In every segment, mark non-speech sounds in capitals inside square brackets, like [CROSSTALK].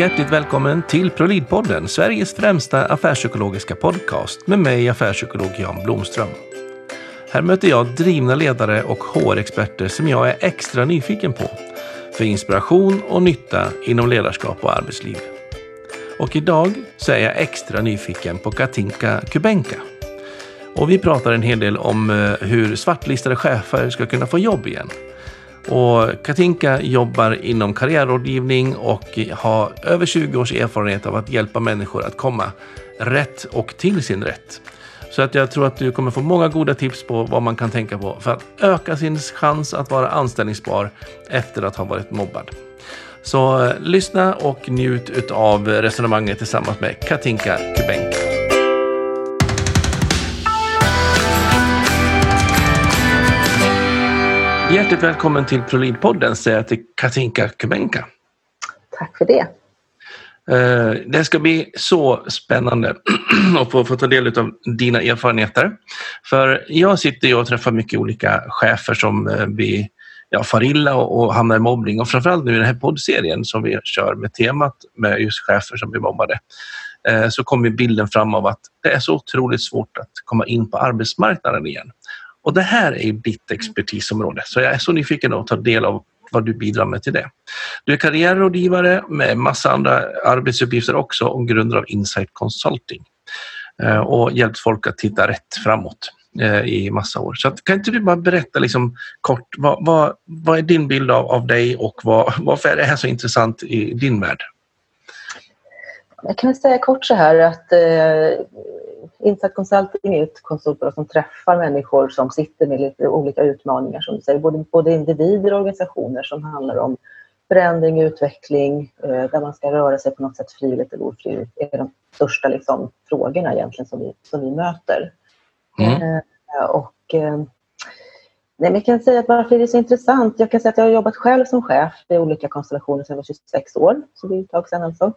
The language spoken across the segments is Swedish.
Hjärtligt välkommen till Prolidpodden, Sveriges främsta affärspsykologiska podcast med mig, affärspsykolog Jan Blomström. Här möter jag drivna ledare och HR-experter som jag är extra nyfiken på för inspiration och nytta inom ledarskap och arbetsliv. Och idag så är jag extra nyfiken på Katinka Kubenka. Och vi pratar en hel del om eh, hur svartlistade chefer ska kunna få jobb igen. Och Katinka jobbar inom karriärrådgivning och har över 20 års erfarenhet av att hjälpa människor att komma rätt och till sin rätt. Så att jag tror att du kommer få många goda tips på vad man kan tänka på för att öka sin chans att vara anställningsbar efter att ha varit mobbad. Så eh, lyssna och njut av resonemanget tillsammans med Katinka Kubenka. Hjärtligt välkommen till ProLid-podden säger jag till Katinka Kubenka. Tack för det. Eh, det ska bli så spännande [CLEARS THROAT] att få, få ta del av dina erfarenheter. För jag sitter och träffar mycket olika chefer som eh, blir ja, far illa och, och hamnar i mobbning och framförallt nu i den här poddserien som vi kör med temat med just chefer som blir mobbade eh, så kommer bilden fram av att det är så otroligt svårt att komma in på arbetsmarknaden igen. Och det här är ditt expertisområde så jag är så nyfiken att ta del av vad du bidrar med till det. Du är karriärrådgivare med massa andra arbetsuppgifter också och grundare av Insight Consulting eh, och hjälpt folk att titta rätt framåt eh, i massa år. Så att, kan inte du bara berätta liksom kort, vad, vad, vad är din bild av, av dig och vad, [LAUGHS] varför är det här så intressant i din värld? Jag kan säga kort så här att eh, Insight Consulting är ett konsultbolag som träffar människor som sitter med lite olika utmaningar som du säger, både, både individer och organisationer som handlar om förändring, utveckling, eh, där man ska röra sig på något sätt frivilligt eller ofrivilligt. Det är de största liksom, frågorna egentligen som vi, som vi möter. Mm. Eh, och, eh, nej, men jag kan säga att varför är det så intressant? Jag kan säga att jag har jobbat själv som chef i olika konstellationer sedan jag var 26 år, så det är ett tag sedan alltså.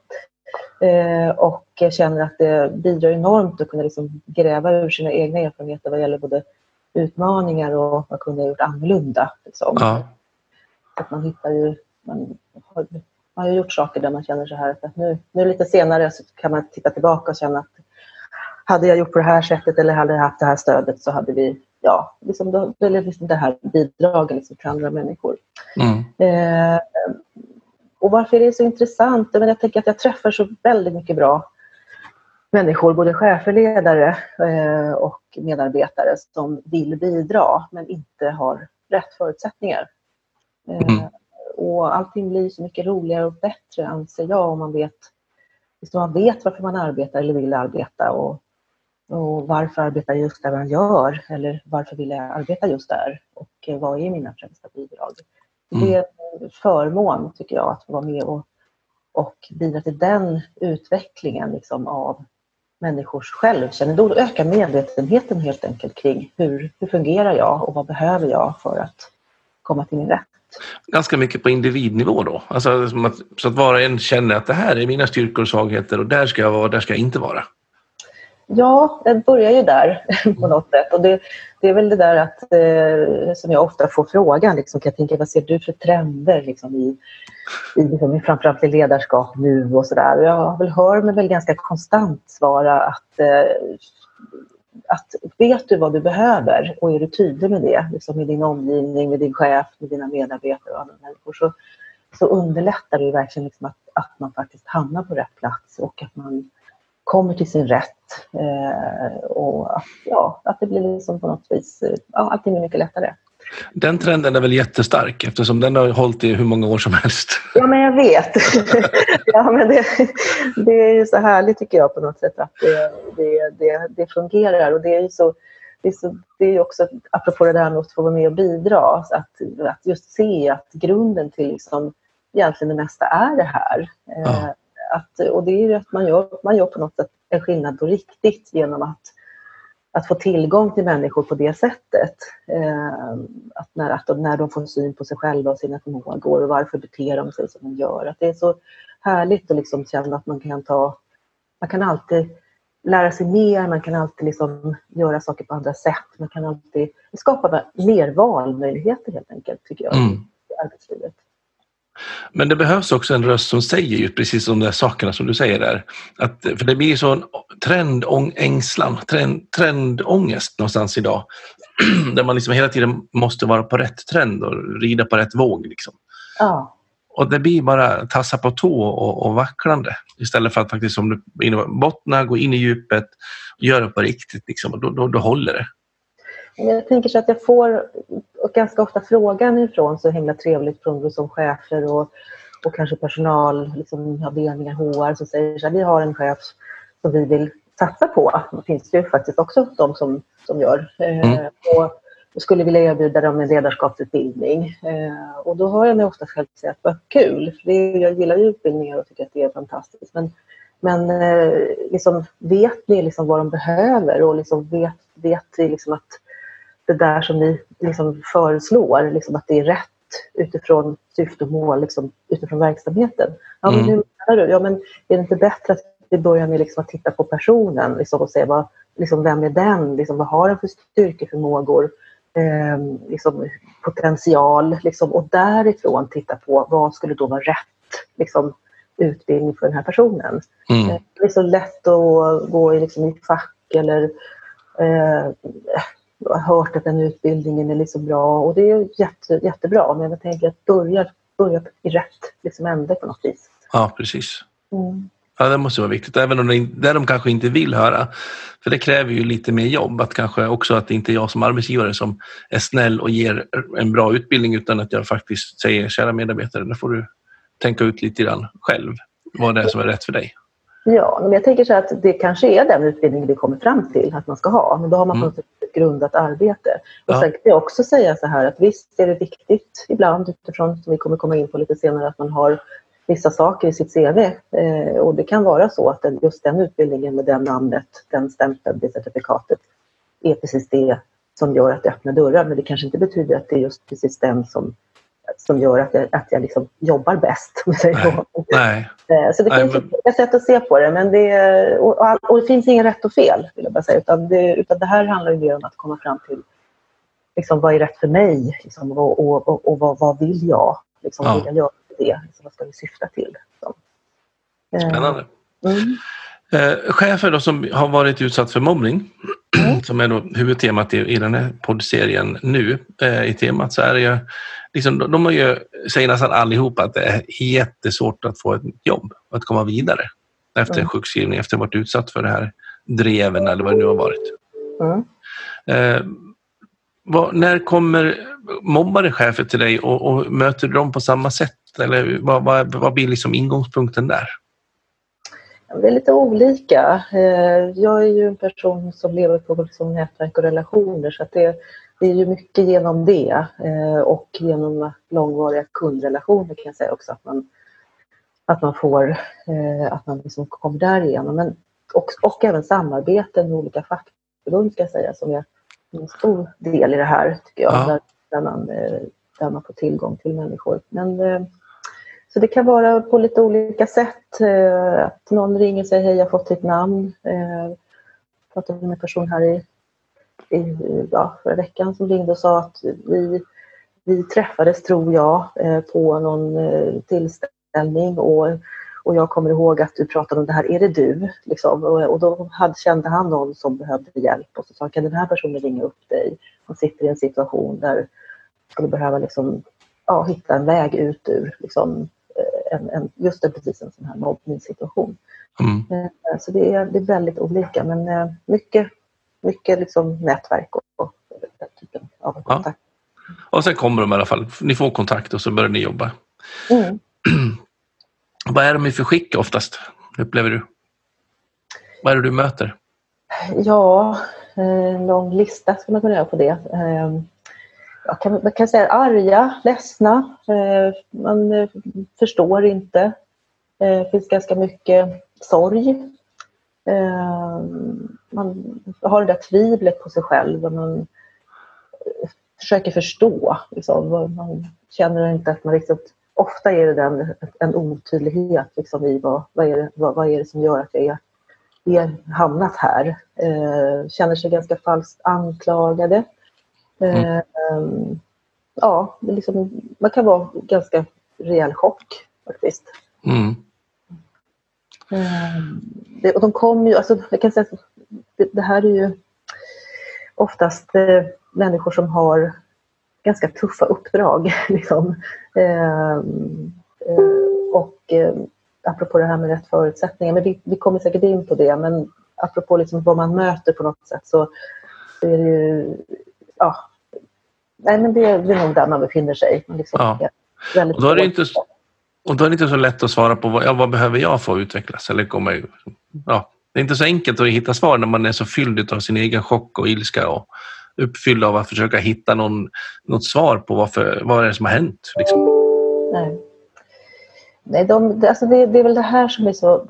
Eh, och känner att det bidrar enormt att kunna liksom gräva ur sina egna erfarenheter vad gäller både utmaningar och vad kunde jag gjort annorlunda. Liksom. Ja. Att man hittar ju, man har, man har gjort saker där man känner så här att nu, nu lite senare så kan man titta tillbaka och känna att hade jag gjort på det här sättet eller hade jag haft det här stödet så hade vi, ja, liksom, då, eller liksom det här bidraget liksom till andra människor. Mm. Eh, och varför är det så intressant? Men jag tänker att jag träffar så väldigt mycket bra människor, både chefer, ledare eh, och medarbetare som vill bidra men inte har rätt förutsättningar. Eh, mm. Och allting blir så mycket roligare och bättre anser jag om man vet, om man vet varför man arbetar eller vill arbeta och, och varför arbetar jag just där man gör eller varför vill jag arbeta just där och eh, vad är mina främsta bidrag? Mm. Det är en förmån tycker jag att få vara med och, och bidra till den utvecklingen liksom, av människors självkännedom öka medvetenheten helt enkelt kring hur, hur fungerar jag och vad behöver jag för att komma till min rätt. Ganska mycket på individnivå då, alltså, så att var och en känner att det här är mina styrkor och svagheter och där ska jag vara och där ska jag inte vara. Ja, det börjar ju där [LAUGHS] på något sätt. Och det, det är väl det där att, eh, som jag ofta får frågan, liksom, kan jag tänka, vad ser du för trender liksom, i, i, liksom, framförallt i ledarskap nu och sådär. Jag väl hör mig väl ganska konstant svara att, eh, att vet du vad du behöver och är du tydlig med det, liksom, med din omgivning, med din chef, med dina medarbetare och andra människor, så, så underlättar det verkligen liksom att, att man faktiskt hamnar på rätt plats och att man kommer till sin rätt eh, och att, ja, att det blir liksom på något vis, eh, ja, allting blir mycket lättare. Den trenden är väl jättestark eftersom den har hållit i hur många år som helst. [LAUGHS] Ja, men jag vet. [LAUGHS] ja, men det, det är ju så härligt tycker jag på något sätt att det, det, det, det fungerar och det är ju så det är, så, det är också, apropå det där med att få vara med och bidra, att, att just se att grunden till liksom, egentligen det mesta är det här. Ja. Att, och det är ju att man gör, man gör på något sätt en skillnad på riktigt genom att, att få tillgång till människor på det sättet. Eh, att, när, att de, när de får syn på sig själva och sina förmågor och varför beter de sig som de gör. Att det är så härligt att liksom känna att man kan ta... Man kan alltid lära sig mer, man kan alltid liksom göra saker på andra sätt. Man kan alltid skapa mer valmöjligheter helt enkelt, tycker jag, mm. i arbetslivet. Men det behövs också en röst som säger just precis de där sakerna som du säger där. Att, för det blir sån trendängslan, trend, trendångest någonstans idag. [CLEARS THROAT] där man liksom hela tiden måste vara på rätt trend och rida på rätt våg. Liksom. Ja. Och det blir bara tassa på tå och, och vacklande istället för att faktiskt som du bottna, gå in i djupet och göra på riktigt. Liksom, och då, då, då håller det. Jag tänker så att jag får ganska ofta frågan ifrån så himla trevligt från som chefer och, och kanske personal, liksom avdelningar, HR som säger så här, vi har en chef som vi vill satsa på. Det finns ju faktiskt också de som, som gör. Eh, mm. och jag skulle vilja erbjuda dem en ledarskapsutbildning. Eh, och då har jag mig ofta själv sagt vad kul, för det, jag gillar ju utbildningar och tycker att det är fantastiskt. Men, men eh, liksom, vet ni liksom vad de behöver och liksom vet, vet ni liksom att det där som ni liksom föreslår, liksom att det är rätt utifrån syfte och mål, liksom, utifrån verksamheten. Ja, men mm. hur menar du? Ja, men är det inte bättre att vi börjar med liksom att titta på personen liksom, och se vad, liksom, vem är den? Liksom, vad har den för styrkeförmågor? Eh, liksom, potential liksom, och därifrån titta på vad skulle då vara rätt liksom, utbildning för den här personen. Mm. Eh, det är så lätt att gå i, liksom, i fack eller eh, har hört att den utbildningen är liksom bra och det är jätte, jättebra men jag tänker att börja, börja i rätt liksom ände på något vis. Ja, precis. Mm. Ja, det måste vara viktigt, även om det, det de kanske inte vill höra. För det kräver ju lite mer jobb, att kanske också att det inte är jag som arbetsgivare som är snäll och ger en bra utbildning utan att jag faktiskt säger kära medarbetare, nu får du tänka ut lite grann själv vad det är som är rätt för dig. Ja, men jag tänker så att det kanske är den utbildningen vi kommer fram till att man ska ha, men då har man mm. fått ett grundat arbete. Och ja. sen kan jag också säga så här att visst är det viktigt ibland utifrån, som vi kommer komma in på lite senare, att man har vissa saker i sitt CV. Eh, och det kan vara så att just den utbildningen med det namnet, den stämpeln, det certifikatet är precis det som gör att det öppnar dörrar. Men det kanske inte betyder att det är just precis den som, som gör att jag, att jag liksom jobbar bäst. Nej. Nej. Eh, så det finns men... olika sätt att se på det. Men det, och, och det finns ingen rätt och fel, vill jag bara säga. Utan det, utan det här handlar ju mer om att komma fram till liksom, vad är rätt för mig liksom, och, och, och, och vad, vad vill jag? Liksom, ja. vill jag göra det? Liksom, vad ska vi syfta till? Liksom. Spännande. Mm. Eh, chefer då som har varit utsatt för mobbning, mm. som är då huvudtemat i, i den här poddserien nu, eh, i temat, så är det ju, liksom, de, de har ju, säger nästan allihopa att det är jättesvårt att få ett jobb, att komma vidare efter mm. sjukskrivning, efter att ha varit utsatt för det här dreven eller vad det nu har varit. Mm. Eh, vad, när kommer mobbade chefer till dig och, och, möter du dem på samma sätt? Eller vad, vad, vad blir liksom ingångspunkten där? Det är lite olika. Eh, jag är ju en person som lever på liksom nätverk och relationer så att det, det är ju mycket genom det eh, och genom långvariga kundrelationer kan jag säga också att man, att man får, eh, att man liksom kommer därigenom. Men, och, och även samarbeten med olika fackförbund ska jag säga som är en stor del i det här tycker jag. Ja. Där, där, man, där man får tillgång till människor. Men så det kan vara på lite olika sätt. Eh, att någon ringer och säger hej, jag har fått ditt namn. Jag eh, pratade med en person här i ja, förra veckan som ringde och sa att vi, vi träffades, tror jag, eh, på någon tillställning och, och jag kommer ihåg att du pratade om det här, är det du? Liksom. Och, och då hade, kände han någon som behövde hjälp och så sa kan den här personen ringa upp dig? Han sitter i en situation där skulle behöva liksom, ja, hitta en väg ut ur liksom, en, en, just en, precis en sån här mobbningssituation. Mm. Eh, så det är, det är väldigt olika men eh, mycket, mycket liksom nätverk och, den typen av kontakt. Ja. Och sen kommer de i alla fall, ni får kontakt och så börjar ni jobba. Mm. [CLEARS THROAT] Vad är de i för skick oftast, upplever du? Vad är det du möter? Ja, en eh, lång lista skulle man kunna göra på det jag kan, man kan säga arga, ledsna. Eh, man eh, förstår inte. Eh, det finns ganska mycket sorg. Man har det där tvivlet på sig själv. Och man försöker förstå. Liksom. Man känner inte att man riktigt... Ofta är det den, en otydlighet liksom, i vad, vad, är det, vad, vad är det som gör att jag är, är hamnat här. Känner sig ganska falskt anklagade. Mm. Ehm, ja, liksom, man kan vara ganska rejäl chock faktiskt. Mm. Eh, det, och de kommer ju, alltså, jag kan säga det, det här är ju oftast eh, människor som har ganska tuffa uppdrag. [LAUGHS] Liksom. Eh, eh, och eh, apropå det här med rätt förutsättningar, men vi, vi kommer säkert in på det, men apropå liksom vad man möter på något sätt så, så är det ju, ja, nej men det, det är nog där man befinner sig. Liksom, ja. och då är det inte och då är det inte så lätt att svara på vad, ja, vad behöver jag få utvecklas? Eller komma, ja, det är inte så enkelt att hitta svar när man är så fylld av sin egen chock och ilska och uppfylld av att försöka hitta någon, något svar på varför, vad är det som har hänt. Liksom. Nej. Nej, de, alltså det, det, är väl det här som är så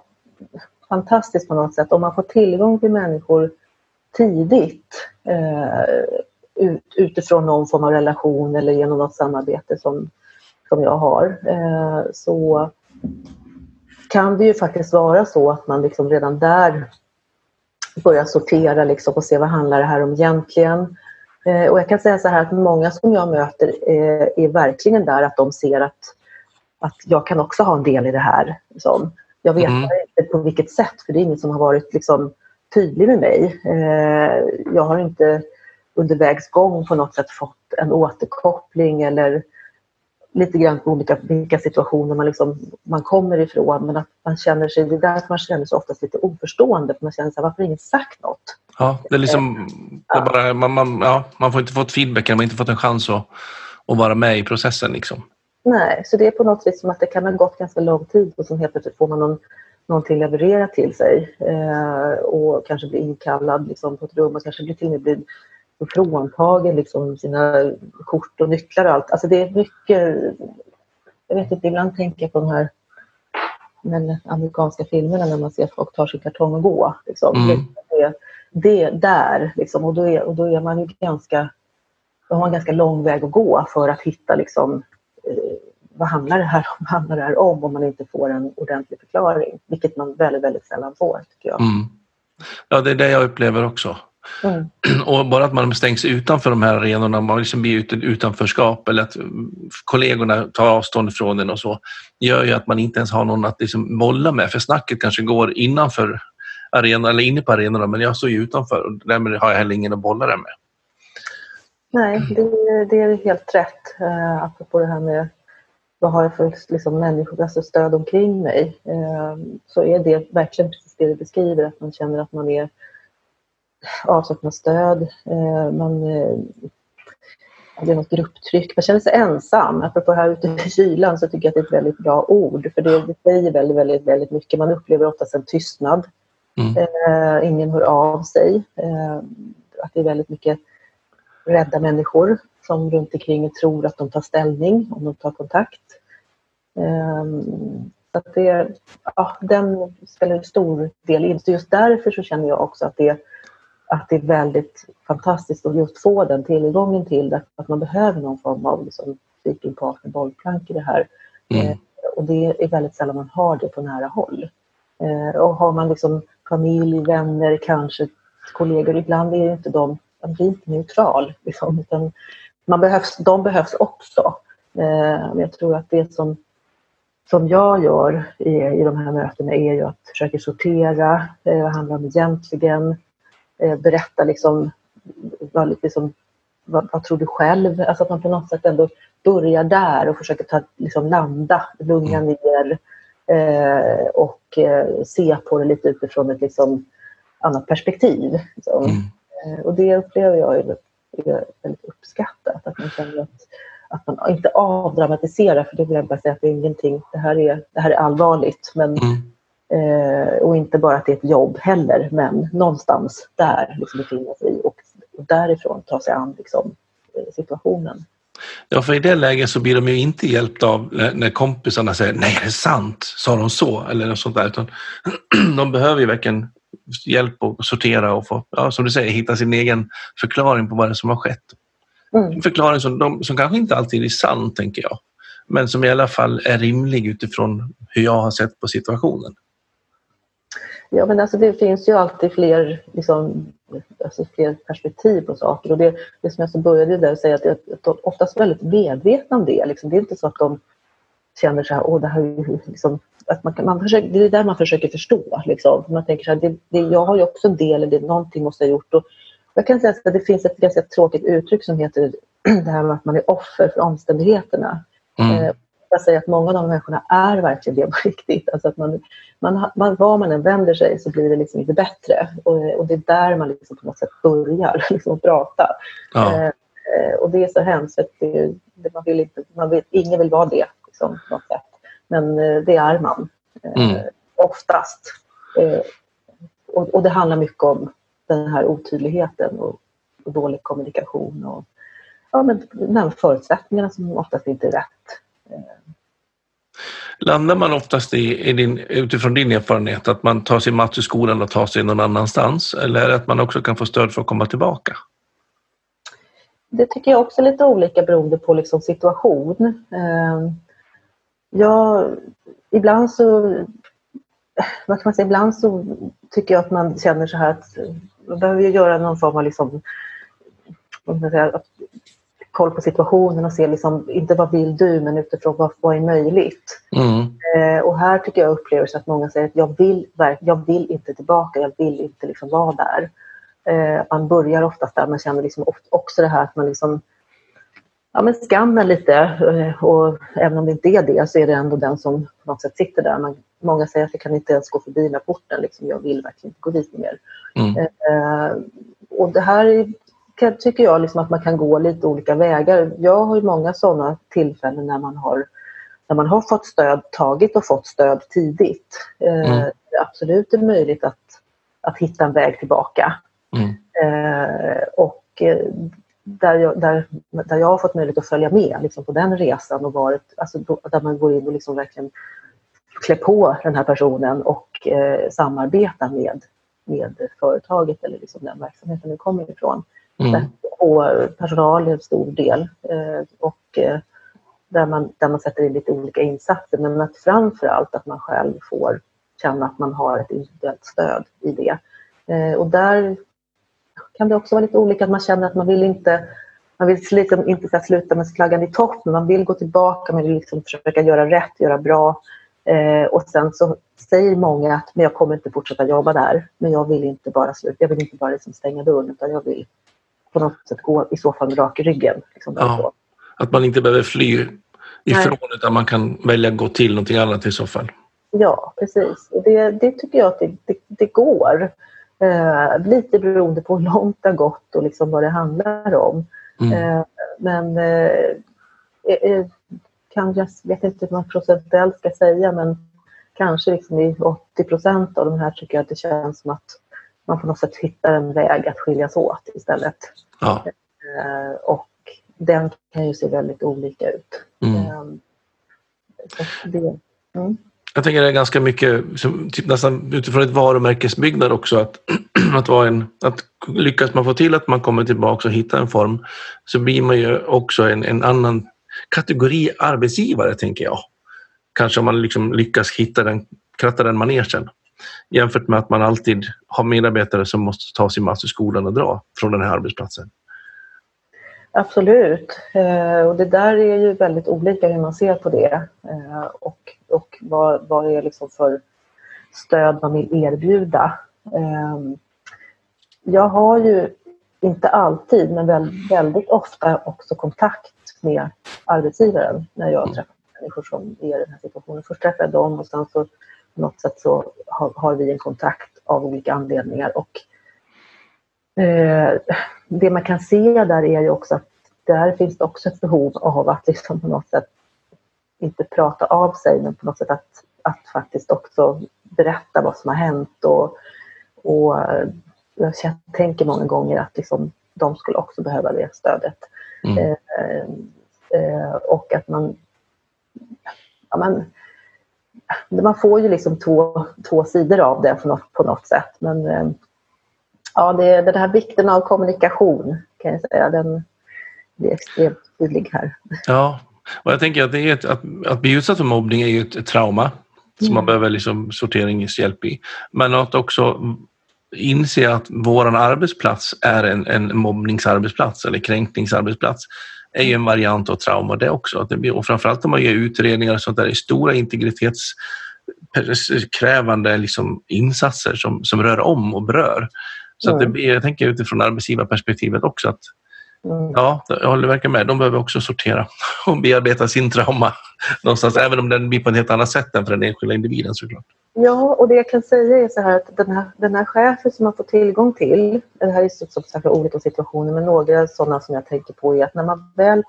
fantastiskt på något sätt. Om man får tillgång till människor tidigt eh, ut, utifrån någon form av relation eller genom något samarbete som, som jag har eh, så kan det ju faktiskt vara så att man liksom redan där börjar sortera liksom och se vad handlar det här om egentligen. Eh, och jag kan säga så här att många som jag möter eh, är verkligen där att de ser att, att jag kan också ha en del i det här. Liksom. Jag vet mm. inte på vilket sätt, för det är ingen som har varit liksom, tydlig med mig. Jag har inte under vägs gång på något sätt fått en återkoppling eller lite grann på olika vilka situationer man, liksom, man kommer ifrån men att man känner sig, det är därför man känner sig oftast lite oförstående för man känner sig varför har ingen sagt något? Ja, det är liksom, det är bara, man, man, ja, man får inte fått feedback, man har inte fått en chans att, att vara med i processen. Liksom. Nej, så det är på något vis som att det kan ha gått ganska lång tid och sen helt plötsligt får man någon, någonting levererat till sig eh, och kanske blir inkallad liksom, på ett rum och kanske blir till och med blir fråntagen liksom, sina kort och nycklar och allt. Alltså det är mycket... Jag vet inte, ibland tänker jag på de här men, amerikanska filmerna när man ser folk ta sin kartong och gå. Liksom. Mm. Det, det där, liksom, och, då är, och då är man ju ganska... Då har man ganska lång väg att gå för att hitta liksom, eh, vad handlar det här om, handlar det här om om man inte får en ordentlig förklaring. Vilket man väldigt, väldigt sällan får, tycker jag. Mm. Ja, det är det jag upplever också. Mm. [CLEARS THROAT] Och bara att man stängs utanför de här arenorna, man liksom blir ute utanförskap eller att mm, kollegorna tar avstånd från en och så, gör ju att man inte ens har någon att liksom bolla med. För snacket kanske går innanför arenan eller inne på arenorna men jag står ju utanför och därmed har jag heller ingen att bolla det med. Nej, det, det är helt rätt. Uh, apropå det här med vad har jag för liksom, människor, alltså stöd omkring mig. Uh, så är det verkligen precis det du beskriver, att man känner att man är avsaknad stöd. Eh, man, eh, det är något grupptryck. Man känner sig ensam. Apropå här ute i kylan så tycker jag att det är ett väldigt bra ord. För det, säger väldigt, väldigt, väldigt mycket. Man upplever oftast en tystnad. Mm. Eh, ingen hör av sig. Att det är väldigt mycket rädda människor som runt omkring tror att de tar ställning om de tar kontakt. Eh, så att det, ja, den spelar en stor del in. Så just därför så känner jag också att det att det är väldigt fantastiskt att just få den tillgången till det. Att man behöver någon form av liksom, speaking partner, bollplank i det här. Mm. Eh, och det är väldigt sällan man har det på nära håll. Eh, och har man liksom familj, vänner, kanske kollegor, ibland är inte de, inte neutral. Liksom, utan man behövs, de behövs också. Eh, men jag tror att det som, som jag gör i, i de här mötena är ju att försöka sortera, eh, vad handlar om egentligen? Eh, berätta liksom, vad, liksom, vad, vad, tror du själv? Alltså att man på något sätt ändå börjar där och försöker ta, liksom, landa, lugna mm. ner eh, och eh, se på det lite utifrån ett liksom, annat perspektiv. Liksom. Mm. Eh, och det upplever jag är, är väldigt uppskattat, att man känner att att man inte avdramatiserar, för det vill jag bara säga att det är ingenting, det här är, det här är allvarligt, men mm. Eh, och inte bara att det är ett jobb heller, men någonstans där liksom befinna sig och, därifrån ta sig an liksom, eh, situationen. Ja, för i det läget så blir de ju inte hjälpta av när kompisarna säger nej, är det sant? Sa de så? Eller något sånt där. Utan [CLEARS THROAT] de behöver ju verkligen hjälp att sortera och få, ja, som du säger, hitta sin egen förklaring på vad det är som har skett. Mm. En förklaring som, de, som kanske inte alltid är sann, tänker jag. Men som i alla fall är rimlig utifrån hur jag har sett på situationen. Ja, men alltså det finns ju alltid fler, liksom, alltså fler perspektiv på saker. Och det, det som jag så började där säga att, att de oftast väldigt medvetna om det. Liksom. Det är inte så att de känner så här, åh det här är liksom, att man, man försöker, det är där man försöker förstå. Liksom. Man tänker så här, det, det, jag har ju också en del, eller någonting måste jag ha gjort. Och jag kan säga att det finns ett ganska tråkigt uttryck som heter [CLEARS THROAT] det här med att man är offer för omständigheterna. Mm. Eh, jag säger att många av de människorna är verkligen det på [LAUGHS] riktigt. Alltså att man, man, man, var man än vänder sig så blir det liksom inte bättre. Och, och det är där man liksom på något sätt börjar [LAUGHS] liksom prata. Ja. Eh, eh, och det är så hemskt. Det, det, man vill inte, man vill, ingen vill vara det. Liksom, på något sätt. Men eh, det är man. Eh, mm. Oftast. Eh, och, och, det handlar mycket om den här otydligheten och, och dålig kommunikation och ja, men, de förutsättningarna som oftast inte är rätt. Landar man oftast i, i din, utifrån din erfarenhet att man tar sin matt i skolan och tar sig någon annanstans eller är det att man också kan få stöd för att komma tillbaka? Det tycker jag också är lite olika beroende på liksom situation. Ehm, ja, ibland så vad kan man säga, ibland så tycker jag att man känner så här att man behöver göra någon form av liksom, vad man säga, koll på situationen och se liksom, inte vad vill du men utifrån vad, vad är möjligt. Mm. Eh, och här tycker jag upplever så att många säger att jag vill, jag vill inte tillbaka, jag vill inte liksom vara där. Eh, man börjar oftast där, man känner liksom också det här att man liksom ja, men skammen lite. Eh, och även om det inte är det så är det ändå den som på något sätt sitter där. Man, många säger att jag kan inte ens gå förbi den här porten. Liksom, jag vill verkligen inte gå dit mer. Mm. Eh, och det här kan, tycker jag liksom att man kan gå lite olika vägar. Jag har ju många sådana tillfällen när man har, när man har fått stöd, tagit och fått stöd tidigt. Eh, mm. Det absolut är möjligt att, att hitta en väg tillbaka. Mm. Eh, och eh, där jag, där, där jag har fått möjlighet att följa med liksom, på den resan och varit, alltså, där man går in och liksom verkligen klä på den här personen och eh, samarbeta med, med företaget eller liksom den verksamheten den kommer ifrån. Mm. Och personal är en stor del eh, och eh, där, man, där man sätter in lite olika insatser men att framför allt att man själv får känna att man har ett individuellt stöd i det. Eh, och där kan det också vara lite olika. Att man känner att man vill inte man vill liksom inte så sluta med flaggan i topp, men man vill gå tillbaka, man vill liksom försöka göra rätt, göra bra. Eh, och sen så säger många att men jag kommer inte fortsätta jobba där, men jag vill inte bara sluta, jag vill inte bara liksom stänga dörren, utan jag vill på något sätt gå i så fall rak i ryggen. Liksom ja, att man inte behöver fly ifrån, Nej. utan man kan välja att gå till någonting annat i så fall. Ja, precis. Det, det tycker jag att det, det, det går. Eh, lite beroende på hur långt det har gått och liksom vad det handlar om. Mm. Eh, men eh, eh kan jag vet inte hur man procentuellt ska säga men kanske liksom i 80 procent av de här tycker jag att det känns som att man på något sätt hittar en väg att skiljas åt istället. Ja. Eh, och den kan ju se väldigt olika ut. Mm. Eh, det, mm. Jag tänker det är ganska mycket, typ nästan utifrån ett varumärkesbyggnad också, att, [CLEARS THROAT] att, vara en, att lyckas man få till att man kommer tillbaka och hittar en form så blir man ju också en, en annan kategori arbetsgivare, tänker jag. Kanske om man liksom lyckas hitta den, kratta den manegen jämfört med att man alltid har medarbetare som måste ta sin mass i skolan och dra från den här arbetsplatsen. Absolut. Eh, och det där är ju väldigt olika hur man ser på det eh, och, och vad, vad det är liksom för stöd man vill erbjuda. Eh, jag har ju inte alltid, men väldigt ofta också kontakt med arbetsgivaren när jag träffar människor som är i den här situationen. Först träffar jag dem och sen så på något sätt så har, har vi en kontakt av olika anledningar och Eh, det man kan se där är ju också att där finns det också ett behov av att liksom på något sätt inte prata av sig men på något sätt att, att faktiskt också berätta vad som har hänt och, och jag tänker många gånger att liksom, de skulle också behöva det stödet. Mm. Eh, eh, och att man, ja, man man får ju liksom två, två sidor av det på något, på något sätt. Men eh, ja, det, den här vikten av kommunikation kan jag säga, den blir extremt tydlig här. Ja, och jag tänker att, det är ett, att, att bli utsatt för mobbning är ju ett, ett trauma som mm. man behöver liksom sorteringshjälp i. Men att också inse att vår arbetsplats är en, en mobbningsarbetsplats eller kränkningsarbetsplats. Är ju en variant av trauma det också. Och framförallt om man gör utredningar och sånt där i stora integritetskrävande liksom insatser som, som rör om och berör. Så mm. att det, jag tänker utifrån arbetsgivarperspektivet också att. Ja, jag håller verkligen med. De behöver också sortera [LAUGHS] och bearbeta sin trauma [LAUGHS] någonstans, även om den blir på ett helt annat sätt än för den enskilda individen såklart. Ja, och det jag kan säga är så här att den här, den här chefen som man får tillgång till, det här är som sagt olika situationer, men några sådana som jag tänker på är att när man väl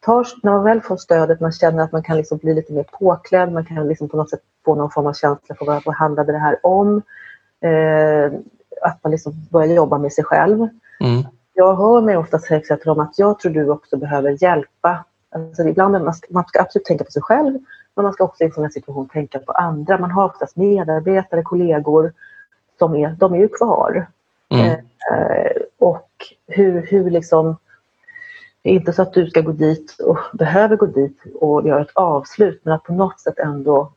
tar, när man väl får stödet, man känner att man kan liksom bli lite mer påklädd, man kan liksom på något sätt få någon form av känsla för vad, vad handlade det här om? Eh, att man liksom börjar jobba med sig själv. Mm jag hör mig ofta säga till dem att jag tror du också behöver hjälpa. Alltså ibland man ska, man ska absolut tänka på sig själv, men man ska också i en sån här situation tänka på andra. Man har oftast medarbetare, kollegor, som är, de är ju kvar. Mm. Eh, och hur, hur liksom... Det är inte så att du ska gå dit och behöver gå dit och göra ett avslut, men att på något sätt ändå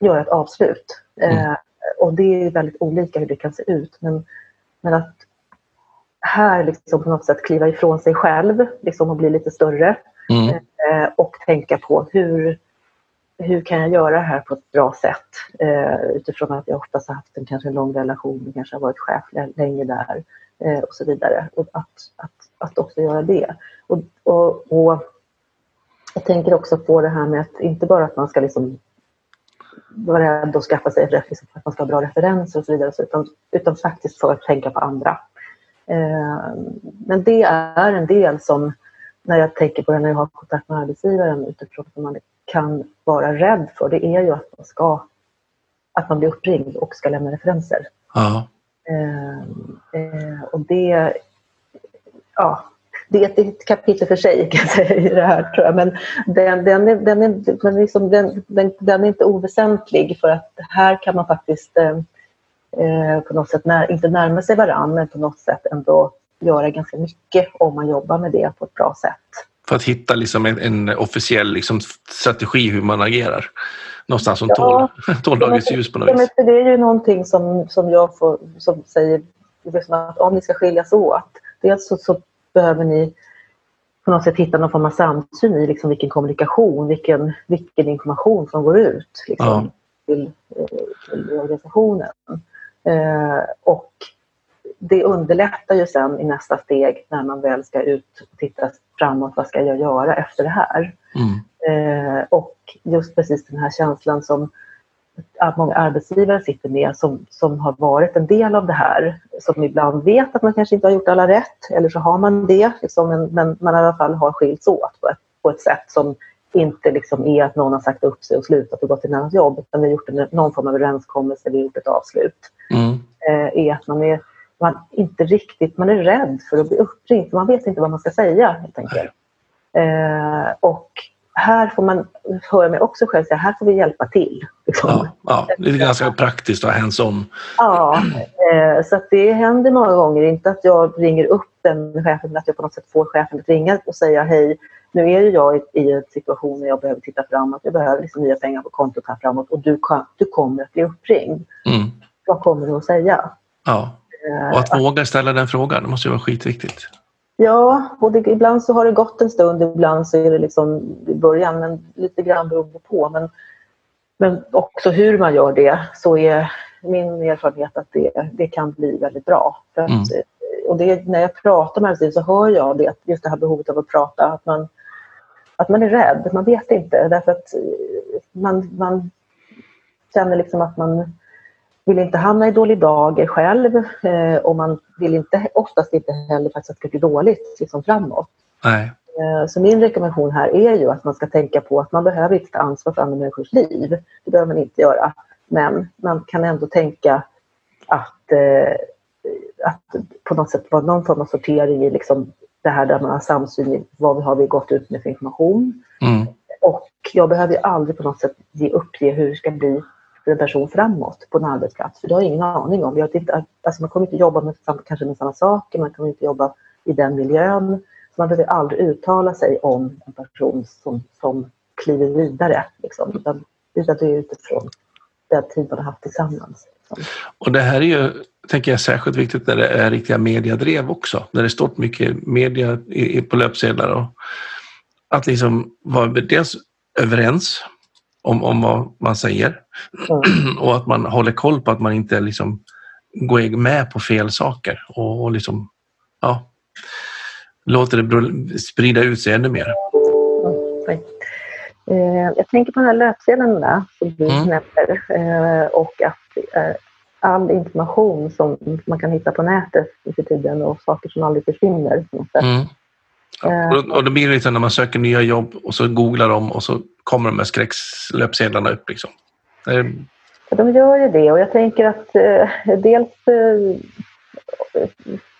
göra ett avslut. Mm. Eh, och det är väldigt olika hur det kan se ut. Men, men att här liksom på något sätt kliva ifrån sig själv liksom och bli lite större. Mm. Eh, och tänka på hur, hur kan jag göra det här på ett bra sätt? Eh, utifrån att jag oftast har haft en, kanske en lång relation, kanske har varit chef länge där eh, och så vidare. Och att, att, att också göra det. Och, och, och jag tänker också på det här med att inte bara att man ska liksom vara rädd och skaffa sig liksom, att man ska ha bra referenser och så vidare, utan, utan faktiskt för att tänka på andra. Eh, men det är en del som, när jag tänker på det när jag har kontakt med arbetsgivaren utifrån vad man kan vara rädd för, det är ju att man ska att man blir uppringd och ska lämna referenser. Ja. Eh, eh, och det, ja, det är ett kapitel för sig [LAUGHS] kan jag säga i det här tror jag. Men den, den, är, den, är, liksom, den, den, den, är inte oväsentlig för att här kan man faktiskt eh, på något sätt, när, inte närma sig varandra men på något sätt ändå göra ganska mycket om man jobbar med det på ett bra sätt. För att hitta liksom en, en officiell liksom, strategi hur man agerar? Någonstans som ja, tål, [LAUGHS] tål dagens ljus på något vis. Det är ju någonting som, som jag får, som säger liksom att om ni ska skiljas åt, dels så, så behöver ni på något sätt hitta någon form av samsyn i liksom vilken kommunikation, vilken, vilken information som går ut liksom, ja. till, eh, till organisationen. Eh, och det underlättar ju sen i nästa steg när man väl ska ut och titta framåt. Vad ska jag göra efter det här? Mm. Eh, och just precis den här känslan som att många arbetsgivare sitter med som, som har varit en del av det här. Som ibland vet att man kanske inte har gjort alla rätt eller så har man det. Liksom, men, men man i alla fall har skilts åt på ett, på ett sätt som inte liksom är att någon har sagt upp sig och slutat och gått till ett annat jobb. Utan vi har gjort en, någon form av överenskommelse, vi har gjort ett avslut. Mm. Eh, är att man är, man inte riktigt, man är rädd för att bli uppringd. Man vet inte vad man ska säga helt enkelt. Eh, och här får man, hör jag mig också själv säga, här får vi hjälpa till. Liksom. Ja, ja, det är ganska praktiskt och hands-on. Ja, eh, så det händer många gånger, inte att jag ringer upp den chefen, att jag på något sätt får chefen att ringa och säga hej, nu är ju jag i, en situation där jag behöver titta framåt. Jag behöver liksom nya pengar på kontot här framåt och du, du kommer att bli uppringd. Mm. Vad kommer du att säga? Ja, eh, och att våga ställa den frågan, det måste ju vara skitviktigt. Ja, och det, ibland så har det gått en stund, ibland så är det liksom i början, men lite grann beror på. Men, men också hur man gör det, så är min erfarenhet att det, det kan bli väldigt bra. För att, mm. Och det, när jag pratar med arbetsgivare så hör jag det, just det här behovet av att prata, att man, att man är rädd, man vet inte därför att eh, man, man känner liksom att man vill inte hamna i dålig dager själv eh, och man vill inte, oftast inte heller faktiskt att det ska bli dåligt liksom framåt. Nej. Eh, så min rekommendation här är ju att man ska tänka på att man behöver inte ta ansvar för andra människors liv. Det behöver man inte göra. Men man kan ändå tänka att, eh, att på något sätt vara någon form av sortering i liksom det här där man har samsyn i vad har vi gått ut med för information. Mm. Och jag behöver ju aldrig på något sätt ge uppge hur det ska bli för en person framåt på en arbetsplats. För det har jag ingen aning om. Jag inte, alltså man kommer inte jobba med, kanske med samma saker, man kommer inte jobba i den miljön. Så man behöver aldrig uttala sig om en person som, som kliver vidare. Liksom. Utan, utan det är utifrån den tid man har haft tillsammans. Och det här är ju, tänker jag, särskilt viktigt när det är riktiga mediadrev också. När det står mycket media på löpsedlar och att liksom vara dels överens om, om vad man säger mm. [CLEARS THROAT] och att man håller koll på att man inte liksom går med på fel saker och, och liksom, ja, låter det sprida ut sig ännu mer. Mm. Jag tänker på den här löpsedeln som du mm. nämner eh, och att eh, all information som man kan hitta på nätet för tiden och saker som aldrig försvinner. Mm. Ja, och, och det blir liksom när man söker nya jobb och så googlar de och så kommer de med skräckslöpsedlarna upp. Liksom. Det... Ja, de gör ju det och jag tänker att eh, dels eh,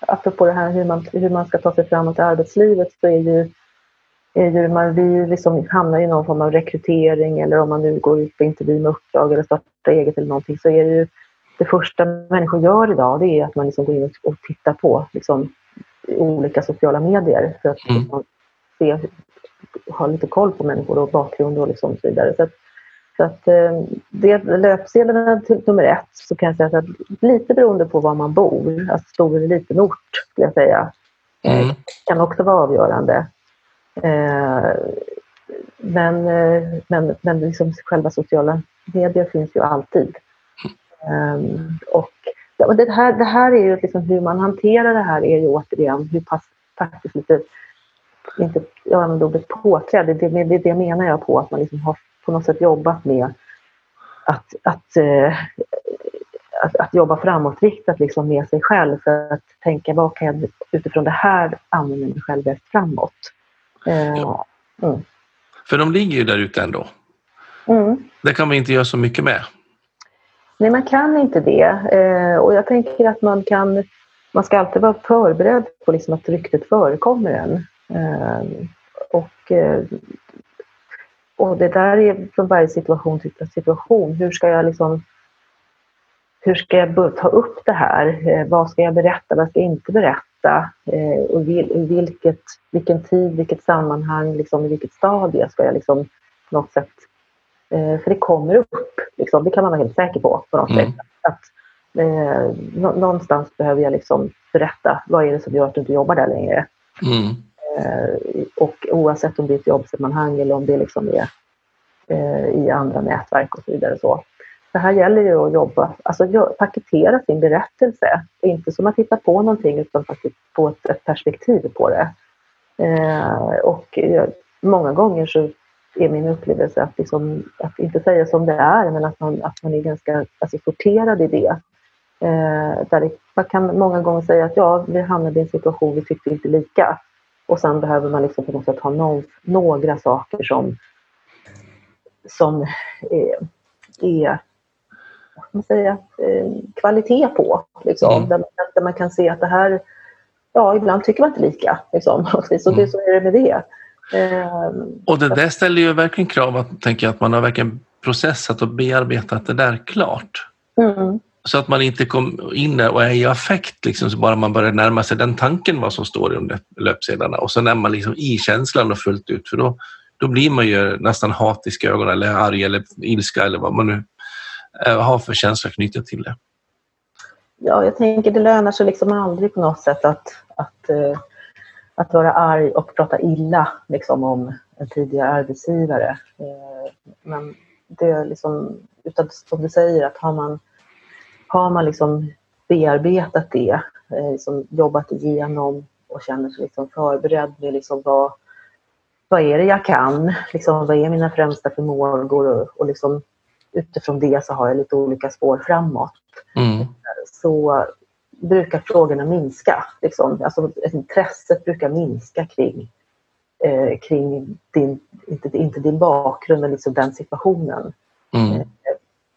apropå det här hur man, hur man ska ta sig framåt i arbetslivet så är ju, är ju man, vi liksom hamnar i någon form av rekrytering eller om man nu går ut på intervju med uppdrag eller startar eget eller någonting så är det ju det första människor gör idag det är att man liksom går in och tittar på liksom, olika sociala medier för att mm. liksom, se, ha lite koll på människor och bakgrund och liksom så vidare. Så att, så att eh, det, löpsedeln till nummer ett så kan jag säga att lite beroende på var man bor, alltså stor eller liten ort skulle jag säga, eh, mm. kan också vara avgörande. Eh, men, eh, men, men liksom själva sociala medier finns ju alltid. Ehm, och det här, det här är ju liksom hur man hanterar det här är ju återigen hur pass faktiskt lite, inte, jag använder ordet påklädd, det, det, det, det menar jag på att man liksom har på något sätt jobbat med att, att, eh, att, att, jobba framåtriktat liksom med sig själv för att tänka vad kan jag utifrån det här använda mig själv bäst framåt. Eh, ja. mm. För de ligger ju där ute ändå. Mm. Det kan man inte göra så mycket med. Nej, man kan inte det. Eh, och jag tänker att man kan man ska alltid vara förberedd på liksom att ryktet förekommer en. Eh, och, och det där är från varje situation till situation. Hur ska jag liksom hur ska jag ta upp det här? Vad ska jag berätta? Vad ska jag inte berätta? Eh, och i vilket, vilken tid, vilket sammanhang, liksom, i vilket stadie ska jag liksom, på något sätt Eh, för det kommer upp, liksom, det kan man vara helt säker på. på något mm. sätt. Att, eh, någonstans behöver jag liksom berätta vad är det som gör att du inte jobbar där längre. Mm. Eh, och oavsett om det är ett jobbsammanhang eller om det liksom är eh, i andra nätverk och så vidare. Så. Det här gäller ju att jobba, alltså paketera sin berättelse. Inte som att hitta på någonting utan faktiskt få ett, ett perspektiv på det. Eh, och många gånger så är min upplevelse att, liksom, att inte säga som det är, men att man, att man är ganska alltså, sorterad i det. Eh, där det, man kan många gånger säga att ja, vi hamnade i en situation, vi tyckte inte lika. Och sen behöver man liksom på något sätt ha någon, några saker som, som är, är man säga, eh, kvalitet på. Liksom, mm. där, man, där man kan se att det här, ja, ibland tycker man inte lika. Liksom. [LAUGHS] Så, det, så är det med det. Ehm, och det där ställer ju verkligen krav att, tänker att man har verkligen processat och bearbetat det där klart. Mm. Så att man inte kom in där och är i affekt liksom, så bara man börjar närma sig den tanken vad som står under löpsedlarna och sen är man liksom i känslan och fullt ut för då, då blir man ju nästan hatisk i ögonen eller arg eller ilska eller vad man nu Eh, har för känsla knutet till det. Ja, jag tänker det lönar sig liksom aldrig på något sätt att, att eh, att vara arg och prata illa liksom, om en tidigare arbetsgivare. Eh, men det är liksom, utan som du säger, att har man, har man liksom bearbetat det, liksom jobbat igenom och känner sig liksom förberedd med liksom vad, vad är det jag kan? Liksom, vad är mina främsta förmågor? Och, och liksom, utifrån det så har jag lite olika spår framåt. Mm. Så brukar frågorna minska. Liksom. Alltså, intresset brukar minska kring, eh, kring din, inte, inte din bakgrund, men liksom den situationen. Mm. Eh,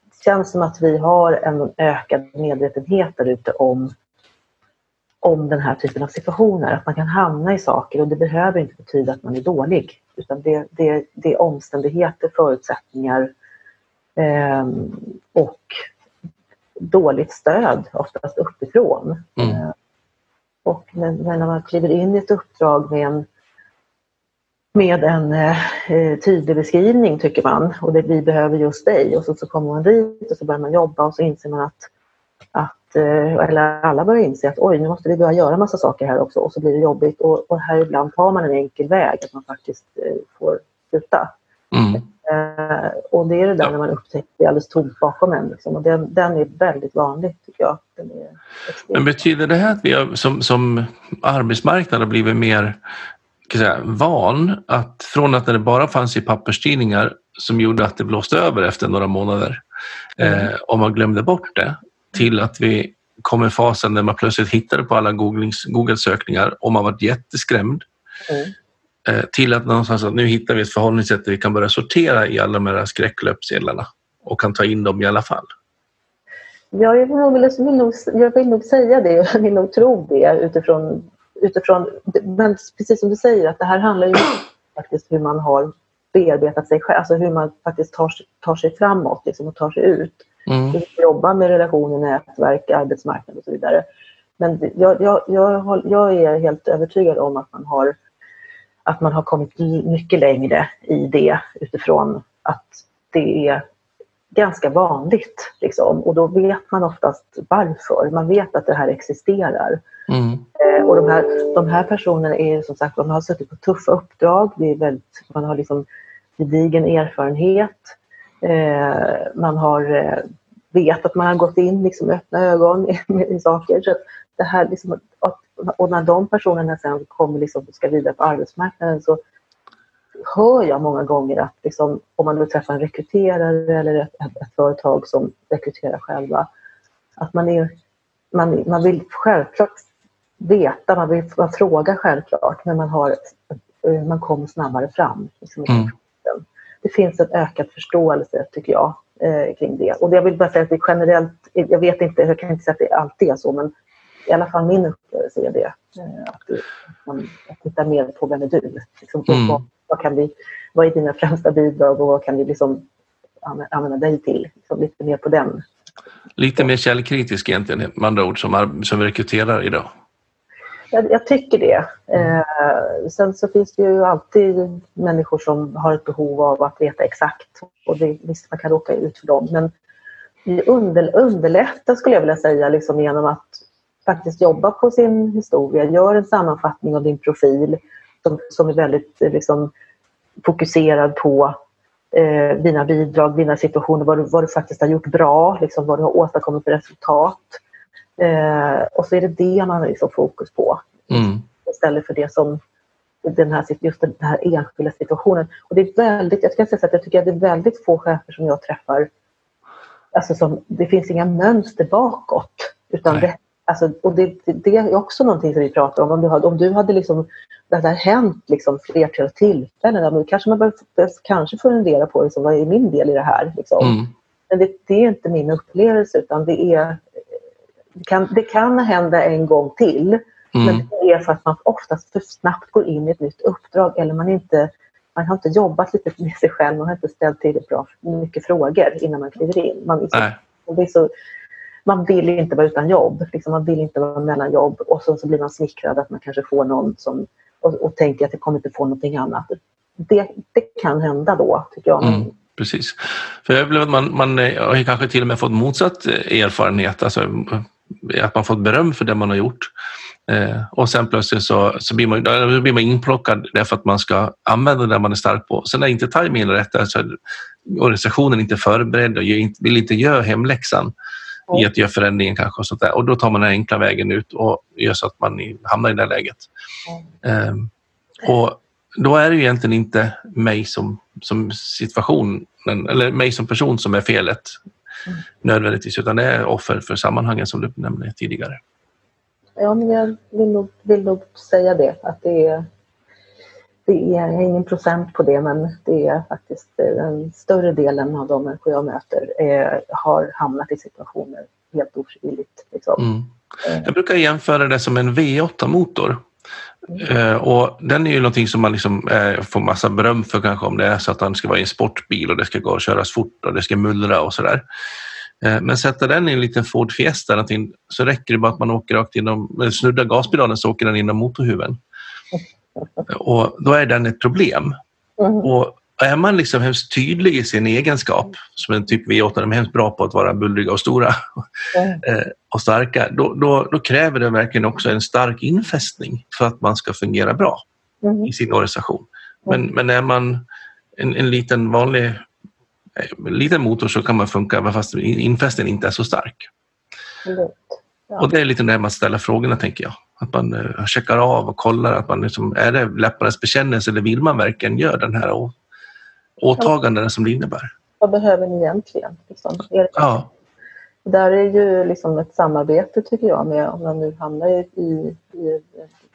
det känns som att vi har en ökad medvetenhet där ute om, om den här typen av situationer. Att man kan hamna i saker och det behöver inte betyda att man är dålig. Utan det, det, det är omständigheter, förutsättningar och dåligt stöd, oftast uppifrån. Mm. Eh, och men, när man kliver in i ett uppdrag med en, med en eh, eh, tydlig beskrivning, tycker man, och det, vi behöver just dig. Och så, så kommer man dit och så börjar man jobba och så inser man att, att att, eh, eller alla börjar inse att oj, nu måste vi börja göra massa saker här också och så blir det jobbigt. Och, och här ibland tar man en enkel väg, att man faktiskt eh, får sluta. Mm. Eh, och det är det där ja. när man upptäcker att det är alldeles tomt bakom en. Liksom. Och den, den är väldigt vanlig tycker jag. Men betyder det här att vi har, som, som arbetsmarknad har blivit mer säga, van att från att det bara fanns i papperstidningar som gjorde att det blåste över efter några månader mm. eh, och man glömde bort det till att vi kom i fasen där man plötsligt hittade på alla Google-sökningar och man var jätteskrämd. Mm. Eh, till att någonstans att nu hittar vi ett förhållningssätt där vi kan börja sortera i alla de här skräcklöpsedlarna och kan ta in dem i alla fall. Ja, jag vill nog, jag vill nog säga det, jag vill nog tro det utifrån, utifrån men precis som du säger att det här handlar ju [CLEARS THROAT] faktiskt hur man har bearbetat sig själv, alltså hur man faktiskt tar, tar sig framåt liksom, och tar sig ut. Mm. Hur jobbar med relationer, nätverk, arbetsmarknad och så vidare. Men jag, jag, jag, jag är helt övertygad om att man har att man har kommit mycket längre i det utifrån att det är ganska vanligt. Liksom. Och då vet man oftast varför. Man vet att det här existerar. Mm. Eh, och de här, de här personerna är som sagt, de har suttit på tuffa uppdrag. Det är väldigt, man har liksom gedigen erfarenhet. Eh, man har, eh, vet att man har gått in liksom, med öppna ögon [LAUGHS] i, i saker. Så det här liksom, att och när de personerna sen kommer liksom, ska vidare på arbetsmarknaden så hör jag många gånger att liksom, om man nu träffar en rekryterare eller ett, ett, företag som rekryterar själva, att man, är, man, man vill självklart veta, man vill man frågar självklart, men man, har, man kommer snabbare fram. Liksom, mm. Det finns en ökad förståelse, tycker jag, eh, kring det. Och jag vill bara säga att det generellt, jag vet inte, jag kan inte säga att det alltid är så, men i alla fall min upplevelse är det. Eh, att man tittar mer på vem är du? Liksom, mm. vad, vad, kan vi, vad är dina främsta bidrag och vad kan vi liksom använda dig till? Liksom, lite mer på den. Lite mer källkritisk egentligen med andra ord som, som rekryterar idag. Jag, jag tycker det. Eh, sen så finns det ju alltid människor som har ett behov av att veta exakt och det, visst man kan råka ut för dem men vi under, underlättar skulle jag vilja säga liksom genom att faktiskt jobba på sin historia, gör en sammanfattning av din profil som, som är väldigt liksom, fokuserad på eh, dina bidrag, dina situationer, vad du, vad du faktiskt har gjort bra, liksom, vad du har åstadkommit för resultat. Eh, och så är det det man har liksom fokus på. Mm. Istället för det som den här, just den här enskilda situationen. Och det är väldigt, jag ska säga att jag tycker att det är väldigt få chefer som jag träffar, alltså som, det finns inga mönster bakåt. Utan det, Alltså, och det, det, är också någonting som vi pratar om. Om du hade, om du hade liksom, det här hänt liksom flertal tillfällen, då kanske man bör, kanske fundera på liksom, vad är min del i det här. Liksom. Mm. Men det, det, är inte min upplevelse utan det, är, det, kan, det kan hända en gång till. Mm. Men det är för att man oftast för snabbt går in i ett nytt uppdrag eller man inte man har inte jobbat lite med sig själv, man har inte ställt tillräckligt bra mycket frågor innan man kliver in. Man, så, det är så, man vill inte vara utan jobb. Liksom man vill inte vara mellan jobb och så, så blir man smickrad att man kanske får någon som och, och tänker att jag kommer inte få någonting annat. Det, det kan hända då, tycker jag. Mm, precis. För jag upplever att man, man eh, har kanske till och med fått motsatt eh, erfarenhet, alltså eh, att man fått beröm för det man har gjort. Eh, och sen plötsligt så, så blir, man, då blir man inplockad därför att man ska använda det man är stark på. Sen är inte tajmingen rätt, alltså organisationen inte förberedd och vill inte göra hemläxan i att göra förändringen kanske. Och, sånt där. och då tar man den enkla vägen ut och gör så att man hamnar i det läget. Mm. Um, och då är det ju egentligen inte mig som, som situation eller mig som person som är felet mm. nödvändigtvis utan det är offer för sammanhangen som du nämnde tidigare. Ja, men jag vill nog, vill nog säga det att det är det är ingen procent på det men det är faktiskt den större delen av de människor jag möter är, har hamnat i situationer helt ofrivilligt. Liksom. Mm. Eh. Jag brukar jämföra det som en V8-motor. Mm. Eh, och den är ju någonting som man liksom, eh, får massa beröm för kanske om det är så att den ska vara i en sportbil och det ska gå att köras fort och det ska mullra och sådär. Eh, men sätta den i en liten Ford Fiesta så räcker det bara att man åker rakt inom, snuddar gaspedalen så åker den inom motorhuven. Och då är den ett problem. Mm. Och är man liksom hemskt tydlig i sin egenskap, som en typ V8, de är hemskt bra på att vara bullriga och stora [LAUGHS] mm. och starka, då, då, då, kräver det verkligen också en stark infästning för att man ska fungera bra mm. i sin organisation. Men, mm. men är man en, en liten vanlig en liten motor så kan man funka fast infästningen inte är så stark. Ja. Och det är lite när man ställer frågorna tänker jag. Att man uh, checkar av och kollar att man liksom, är det läpparnas bekännelse eller vill man verkligen göra den här ja. som det innebär? Vad behöver ni egentligen? Liksom? Ja. Där är ju liksom ett samarbete tycker jag med om man nu hamnar i, i, i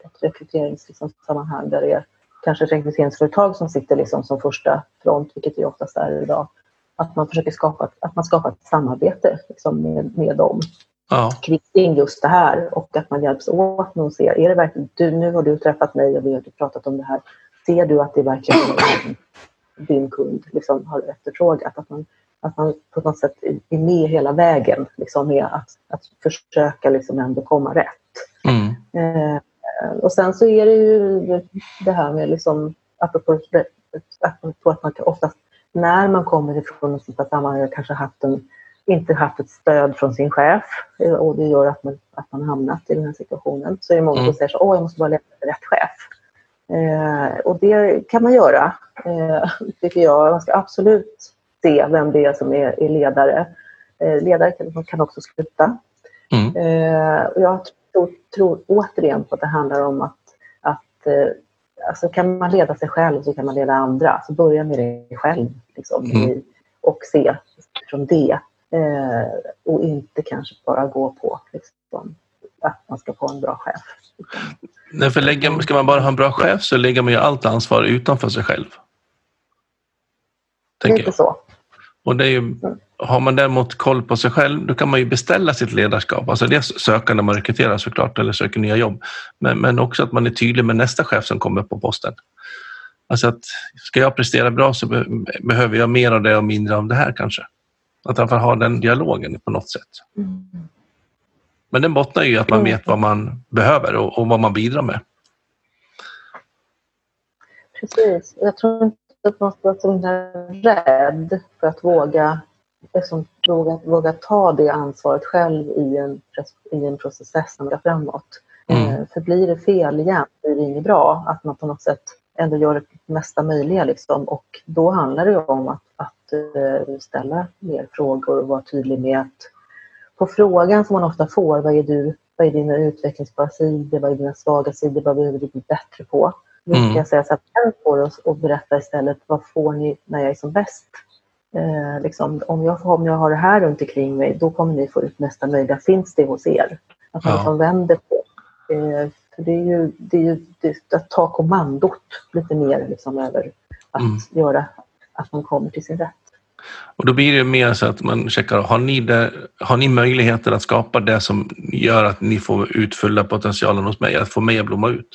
ett rekryteringssammanhang liksom, där det är kanske ett rekryteringsföretag som sitter liksom som första front, vilket det oftast är idag. Att man försöker skapa, att man skapar ett samarbete liksom med, med dem ja. kring just det här och att man hjälps åt med att se, är det verkligen, du, nu har du träffat mig och vi har pratat om det här. Ser du att det verkligen är din kund liksom har efterfrågat? Att man, att man på något sätt är med hela vägen liksom med att, att försöka liksom ändå komma rätt. Mm. Eh, och sen så är det ju det här med, liksom, apropå, apropå att man oftast när man kommer ifrån ett sånt här sammanhang kanske haft en inte haft ett stöd från sin chef eh, och det gör att man, att man hamnat i den här situationen. Så är det många mm. som säger så åh jag måste bara leta efter rätt chef. Eh, och det kan man göra, eh, [LAUGHS] tycker jag. Man ska absolut se vem det är som är, är ledare. Eh, ledare kan, kan också sluta. Mm. Eh, och jag tror, tror återigen på att det handlar om att, att eh, alltså kan man leda sig själv så kan man leda andra. Så börja med dig själv liksom, mm. och se från det Eh, och inte kanske bara gå på liksom, att man ska få en bra chef. Nej, för lägger, ska man bara ha en bra chef så lägger man ju allt ansvar utanför sig själv. Lite jag. så. Och det är ju, mm. har man däremot koll på sig själv, då kan man ju beställa sitt ledarskap. Alltså dels söka när man rekryterar såklart, eller söker nya jobb. Men, men också att man är tydlig med nästa chef som kommer på posten. Alltså att ska jag prestera bra så be behöver jag mer av det och mindre av det här kanske. Att i alla fall ha den dialogen på något sätt. Mm. Men den bottnar ju i att man vet vad man behöver och, och vad man bidrar med. Precis. Jag tror inte att man ska vara så rädd för att våga, liksom, våga, våga ta det ansvaret själv i en, i en process som går framåt. Mm. Eh, för blir det fel igen, blir det inget bra. Att man på något sätt ändå gör det mesta möjliga. Liksom. Och då handlar det om att, att ställa mer frågor och vara tydlig med att på frågan som man ofta får, vad är, du, vad är dina utvecklingsbara sidor, vad är dina svaga sidor, vad behöver du bli bättre på? Då mm. ska jag säga så här, på det och berätta istället, vad får ni när jag är som bäst? Eh, liksom, om, jag, om jag har det här runt omkring mig, då kommer ni få ut mesta möjliga. Finns det hos er? Att man ja. liksom vänder på eh, för det är ju, det är ju det, att ta kommandot lite mer liksom över att mm. göra att man kommer till sin rätt. Och då blir det mer så att man checkar, har ni, det, har ni möjligheter att skapa det som gör att ni får ut fulla potentialen hos mig, att få mig att blomma ut?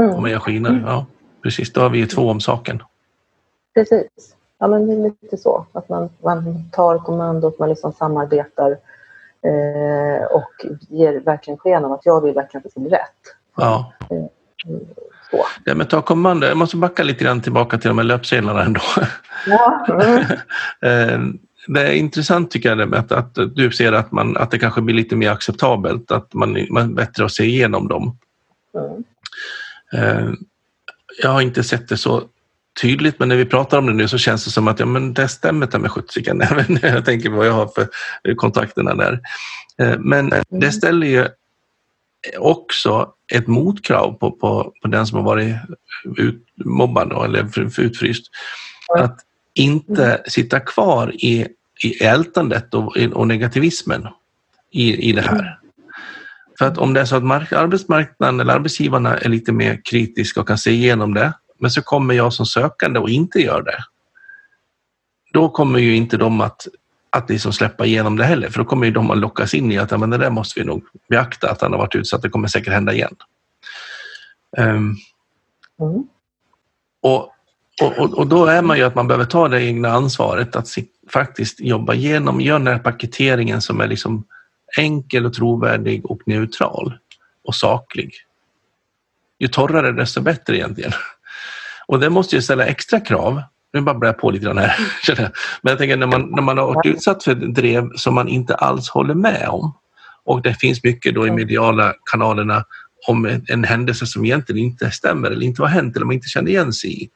Mm. Få mig att skina? Mm. Ja, precis. Då har vi två om saken. Precis. Ja, men det är lite så. Att man, man tar kommandot, man liksom samarbetar Eh, och ger verkligen sken av att jag vill verkligen att det ska bli rätt. Ja. Eh, så. Ja, men ta kommando. Jag måste backa lite grann tillbaka till de här löpsedlarna ändå. Ja. Mm. [LAUGHS] Det är intressant tycker jag att, att du ser att, man, att det kanske blir lite mer acceptabelt, att man, man bättre att se igenom dem. Mm. Eh, jag har inte sett det så tydligt, men när vi pratar om det nu så känns det som att ja, men det stämmer ta med sjuttsiken, [LAUGHS] även när jag tänker på vad jag har för kontakterna där. Eh, men det ställer ju också ett motkrav på, på, på den som har varit ut, mobbad då, eller utfryst. Att inte sitta kvar i, i ältandet och, och negativismen i, i det här. För att om det är så att arbetsmarknaden eller arbetsgivarna är lite mer kritiska och kan se igenom det men så kommer jag som sökande och inte gör det. Då kommer ju inte de att, att liksom släppa igenom det heller, för då kommer ju de att lockas in i att men det där måste vi nog beakta, att han har varit utsatt, det kommer säkert hända igen. Um, mm. och, och, och då är man ju att man behöver ta det egna ansvaret att faktiskt jobba igenom, göra den här paketeringen som är liksom enkel och trovärdig och neutral och saklig. Ju torrare desto bättre egentligen. Och det måste ju ställa extra krav. Nu bara börjar jag på lite grann här. [LAUGHS] Men jag tänker när man, när man har varit utsatt för ett drev som man inte alls håller med om och det finns mycket då i mediala kanalerna om en, en händelse som egentligen inte stämmer eller inte har hänt eller man inte känner igen sig i.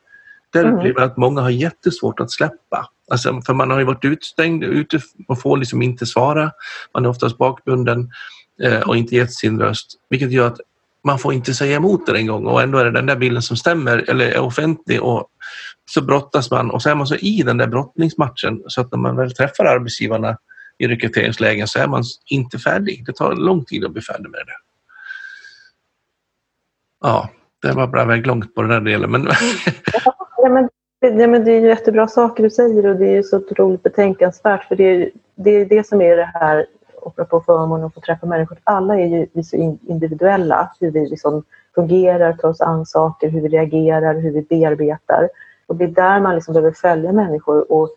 Där mm. upplever jag att många har jättesvårt att släppa. Alltså, för man har ju varit utstängd ute och får liksom inte svara. Man är oftast bakbunden eh, och inte gett sin röst. Vilket gör att man får inte säga emot det en gång och ändå är det den där bilden som stämmer eller är offentlig och så brottas man och så är man så i den där brottningsmatchen så att när man väl träffar arbetsgivarna i rekryteringslägen så är man inte färdig. Det tar lång tid att bli färdig med det. Ja, det var bara väg långt på den här delen. Men... ja, men, ja, men det är jättebra saker du säger och det är så otroligt betänkansvärt för det är det, är det som är det här på förmånen att få träffa människor. Alla är ju så individuella, hur vi liksom fungerar, tar oss an saker, hur vi reagerar, hur vi bearbetar. Och det är där man liksom behöver följa människor och,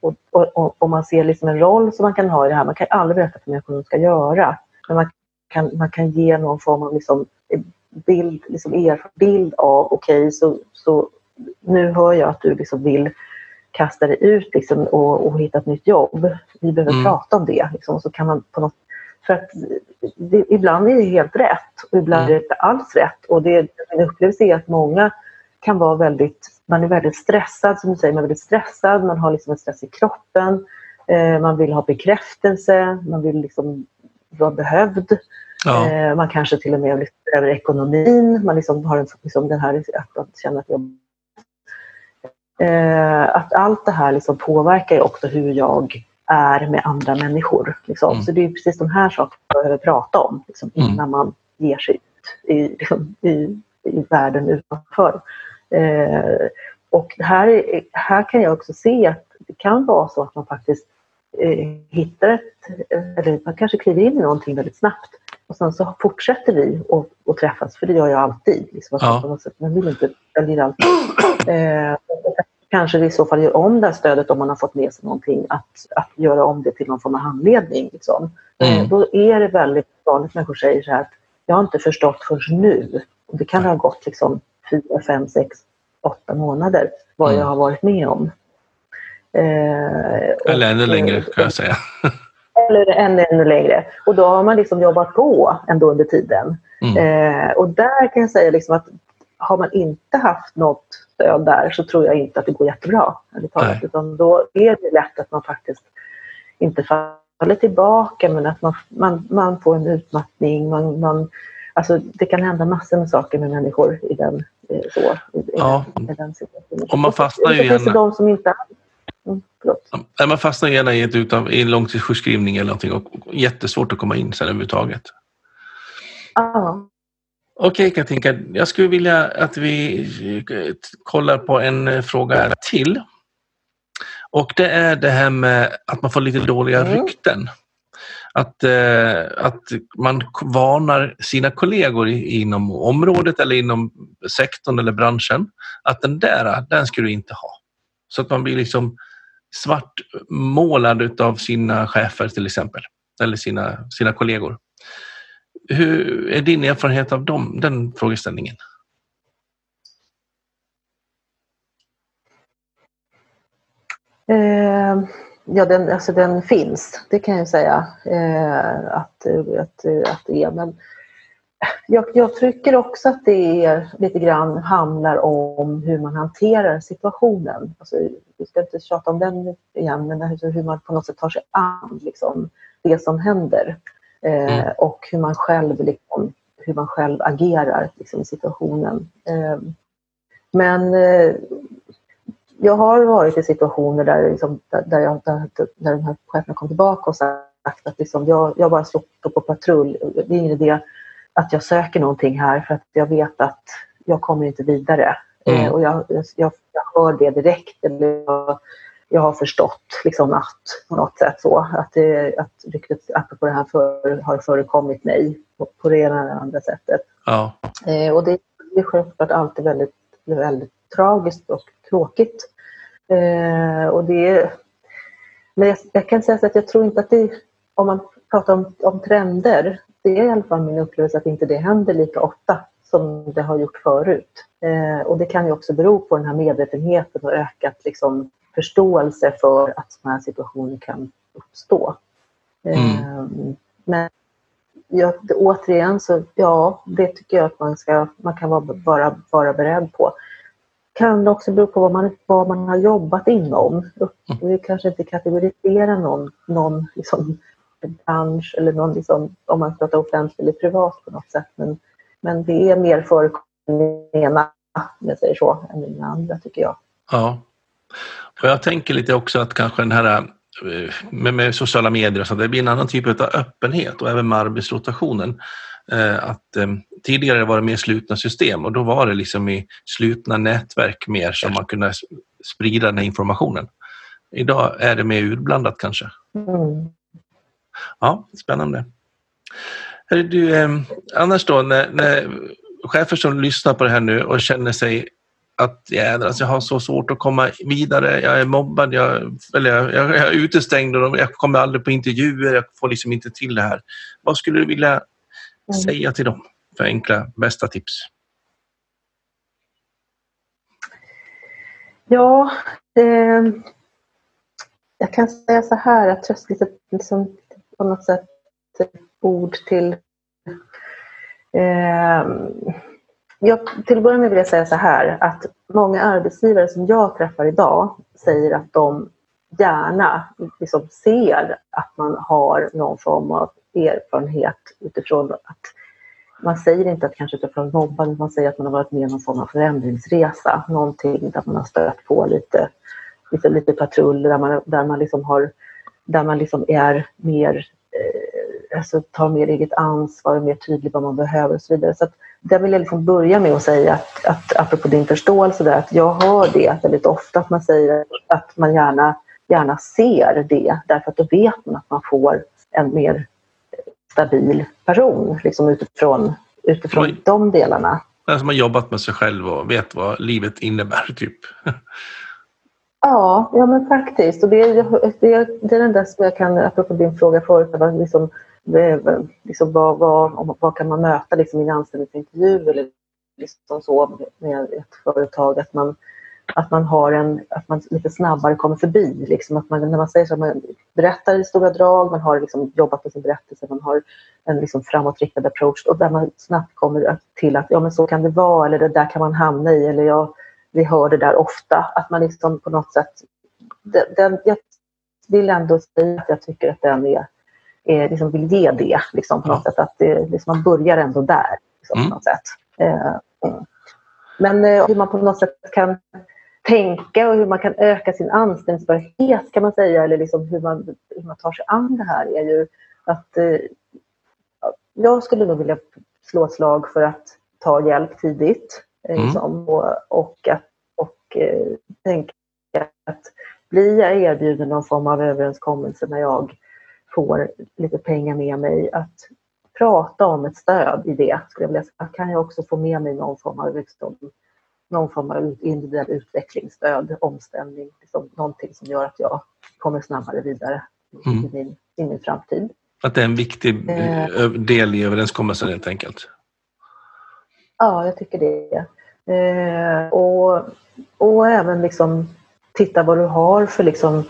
och, och, och man ser liksom en roll som man kan ha i det här. Man kan aldrig berätta för människor vad de ska göra. Men man kan, man kan ge någon form av liksom bild, liksom er, bild av, okej, okay, så, så nu hör jag att du liksom vill kasta dig ut liksom, och, och hitta ett nytt jobb. Vi behöver mm. prata om det. Liksom, så kan man på något, för att det, ibland är det helt rätt och ibland mm. är det inte alls rätt. Och det, min upplevelse är att många kan vara väldigt, man är väldigt stressad, som du säger, man är väldigt stressad, man har liksom en stress i kroppen, eh, man vill ha bekräftelse, man vill liksom vara behövd. Ja. Eh, man kanske till och med över ekonomin, man liksom har en, liksom den här att man känner att jag Eh, att allt det här liksom påverkar också hur jag är med andra människor. Liksom. Mm. Så det är precis de här sakerna man behöver prata om liksom, mm. innan man ger sig ut i, liksom, i, i världen utanför. Eh, och här, här kan jag också se att det kan vara så att man faktiskt eh, hittar ett, eller man kanske kliver in i någonting väldigt snabbt och sen så fortsätter vi att träffas, för det gör jag alltid. Liksom, ja. Man vill inte, jag vill alltid. Eh, kanske vi i så fall gör om det här stödet om man har fått med sig någonting, att, att göra om det till någon form av handledning. Liksom. Mm. Eh, då är det väldigt vanligt att människor säger så här att jag har inte förstått förrän nu. Och det kan ha gått liksom fyra, fem, sex, åtta månader vad mm. jag har varit med om. Eh, Eller ännu längre kan jag säga. [LAUGHS] Eller ännu, ännu längre. Och då har man liksom jobbat på ändå under tiden. Mm. Eh, och där kan jag säga liksom att har man inte haft något stöd där så tror jag inte att det går jättebra. Utan då är det lätt att man faktiskt inte faller tillbaka men att man, man, man får en utmattning. Man, man, alltså det kan hända massor med saker med människor i den, eh, så, i, ja. i den situationen. Och man fastnar ju gärna... de som inte Mm, man fastnar gärna i, ett utan, i en långtidssjukskrivning eller någonting och jättesvårt att komma in sen överhuvudtaget. Ja. Okej Katinka, jag skulle vilja att vi kollar på en eh, fråga till. Och det är det här med att man får lite dåliga mm. rykten. Att, eh, att man varnar sina kollegor inom området eller inom sektorn eller branschen att den där, den ska du inte ha. Så att man blir liksom svartmålad av sina chefer till exempel. Eller sina, sina kollegor. Hur är din erfarenhet av dem, den frågeställningen? Eh, ja, den, alltså den finns, det kan jag säga eh, att, att, att det är. Men jag, jag tycker också att det är, lite grann handlar om hur man hanterar situationen. Alltså, vi ska inte tjata om den igen, men hur man på något sätt tar sig an liksom, det som händer. Eh, mm. och hur man själv, liksom, hur man själv agerar liksom, i situationen. Eh, men eh, jag har varit i situationer där, liksom, där, jag, där, där de här cheferna kom tillbaka och sagt att liksom, jag, jag bara står på patrull. Det är ingen idé att jag söker någonting här för att jag vet att jag kommer inte vidare. Mm. och jag, jag, jag hör det direkt. Eller jag, jag har förstått liksom att på något sätt så att, det, att ryktet apropå det här för, har förekommit mig på, på det ena eller andra sättet. Ja. Eh, och det, det är självklart alltid väldigt, väldigt tragiskt och tråkigt. Eh, och det men jag, jag, kan säga så att jag tror inte att det, om man pratar om, om trender, det är i alla fall min upplevelse att inte det händer lika ofta som det har gjort förut. Eh, och det kan ju också bero på den här medvetenheten och ökat liksom, förståelse för att sådana här situationer kan uppstå. Mm. Eh, men jag, återigen, så ja, det tycker jag att man, ska, man kan vara, vara, vara beredd på. Kan det också bero på vad man, vad man har jobbat inom. Vi kanske inte kategoriserar någon, någon liksom, bransch eller någon, liksom, om man pratar offentligt eller privat på något sätt. Men, men det är mer förekommande ena, om jag säger så, än den andra tycker jag. Ja. Och jag tänker lite också att kanske den här eh, med, med sociala medier, så det blir en annan typ av öppenhet och även med arbetsrotationen. Eh, att eh, tidigare var det mer slutna system och då var det liksom i slutna nätverk mer som man kunde sprida den här informationen. Idag är det mer utblandat kanske. Mm. Ja, spännande. Du, eh, annars då, när, när chefer som lyssnar på det här nu och känner sig att jädrar, alltså jag har så svårt att komma vidare, jag är mobbad, jag, eller jag, jag, jag är utestängd och jag kommer aldrig på intervjuer, jag får liksom inte till det här. Vad skulle du vilja mm. säga till dem för enkla, bästa tips? Ja, eh, jag kan säga så här att tröst lite liksom, på något sätt ord till eh, jag, till att börja med vill jag säga så här att många arbetsgivare som jag träffar idag säger att de gärna liksom ser att man har någon form av erfarenhet utifrån att man säger inte att kanske utifrån mobbande, man säger att man har varit med om någon form av förändringsresa, någonting där man har stött på lite, lite, lite patruller, där man, där man liksom har där man liksom är mer, eh, alltså tar mer eget ansvar, är mer tydlig vad man behöver och så vidare. Så att, där vill jag liksom börja med att säga att, att apropå din förståelse där, att jag hör det väldigt ofta att man säger att man gärna, gärna ser det därför att då vet man att man får en mer stabil person liksom utifrån, utifrån man, de delarna. Alltså man jobbat med sig själv och vet vad livet innebär typ. [LAUGHS] Ja, ja men faktiskt. Och det, det, det är den där som jag kan, apropå din fråga förut, liksom, liksom vad, vad, vad kan man möta liksom, i en anställningsintervju eller liksom så med ett företag, att man, att man har en, att man lite snabbare kommer förbi. Liksom, att man, när man säger så, man berättar i stora drag, man har liksom jobbat med sin berättelse, man har en liksom framåtriktad approach och där man snabbt kommer till att ja men så kan det vara eller det där kan man hamna i eller jag vi hör det där ofta, att man liksom på något sätt... Den, jag vill ändå säga att jag tycker att den är, är liksom vill ge det liksom på något ja. sätt. Att det, liksom man börjar ändå där. Liksom, mm. på något sätt. Eh, mm. Men eh, hur man på något sätt kan tänka och hur man kan öka sin anställningsbarhet kan man säga, eller liksom hur, man, hur man tar sig an det här är ju att eh, jag skulle nog vilja slå ett slag för att ta hjälp tidigt. Mm. Liksom, och, och, att, och eh, tänka att blir jag erbjuden någon form av överenskommelse när jag får lite pengar med mig, att prata om ett stöd i det. Skulle jag vilja. Kan jag också få med mig någon form av, liksom, någon form av individuell utvecklingsstöd, omställning, liksom, någonting som gör att jag kommer snabbare vidare mm. i, min, i min framtid. Att det är en viktig eh. del i överenskommelsen helt enkelt? Ja, jag tycker det. Eh, och, och även liksom titta vad du har för liksom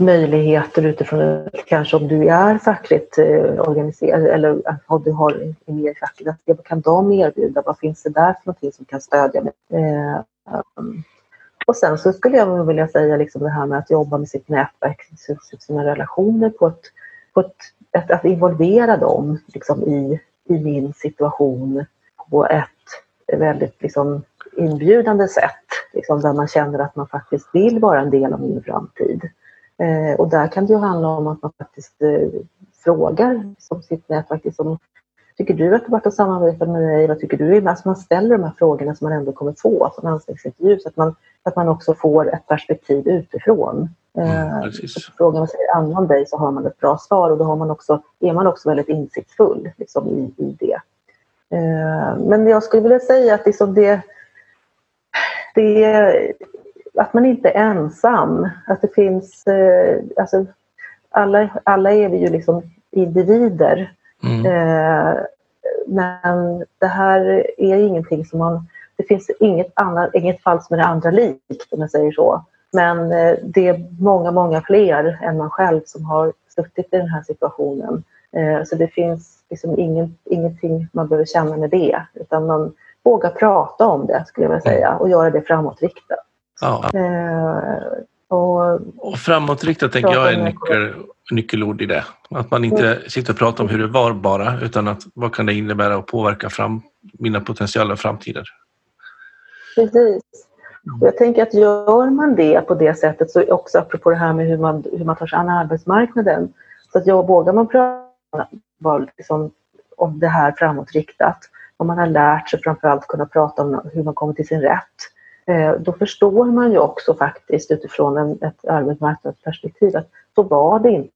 möjligheter utifrån kanske om du är fackligt eh, organiserad eller om du har en mer fackligt, vad kan de erbjuda? Vad finns det där för någonting som kan stödja mig? Eh, och sen så skulle jag vilja säga liksom det här med att jobba med sitt nätverk, sina relationer på ett, på ett, ett att involvera dem liksom i, i min situation på ett väldigt liksom inbjudande sätt. Liksom där man känner att man faktiskt vill vara en del av min framtid. Eh, och där kan det ju handla om att man faktiskt eh, frågar som sitt nätverk. Liksom, tycker du att det varit att samarbeta med mig? Vad tycker du? Alltså man ställer de här frågorna som man ändå kommer få som anställningsintervju så att man, att man också får ett perspektiv utifrån. Mm, eh, frågar man sig annan dig så har man ett bra svar och då har man också, är man också väldigt insiktsfull liksom, i, i det. Men jag skulle vilja säga att liksom det, det att man inte är ensam. Att det finns, eh, alltså, alla, alla är vi ju liksom individer. Mm. Eh, men det här är ingenting som man, det finns inget, annat, inget fall som är det andra likt om jag säger så. Men eh, det är många, många fler än man själv som har suttit i den här situationen. Eh, så det finns liksom ingen, ingenting man behöver känna med det utan man vågar prata om det skulle jag vilja säga och göra det framåtriktat. Ja. Och, och framåtriktat tänker jag är nyckel, nyckelord i det. Att man inte mm. sitter och pratar om hur det var bara utan att vad kan det innebära och påverka fram, mina potentiella framtider. Precis. Och jag tänker att gör man det på det sättet, så också apropå det här med hur man, hur man tar sig an arbetsmarknaden, så att jag, vågar man prata liksom, om det här framåtriktat, om man har lärt sig framförallt kunna prata om hur man kommer till sin rätt, Eh, då förstår man ju också faktiskt utifrån en, ett arbetsmarknadsperspektiv att så var det inte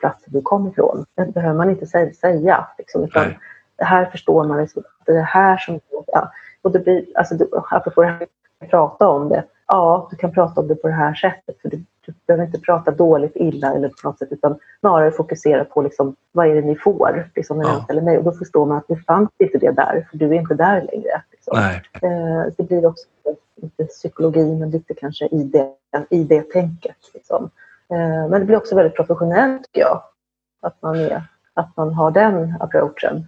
platser du kom ifrån. Det behöver man inte säga. Liksom, utan det här förstår man, liksom, det är det här som... Ja, och det blir, alltså, apropå det här att prata om det, ja, du kan prata om det på det här sättet. För du, du behöver inte prata dåligt, illa eller på något sätt utan snarare fokusera på liksom, vad är det ni får liksom, när ja. ni mig. Och då förstår man att det fanns inte det där, för du är inte där längre. Liksom. Eh, det blir också lite psykologi, men lite kanske i det, i det tänket. Liksom. Eh, men det blir också väldigt professionellt tycker jag, att man, är, att man har den approachen.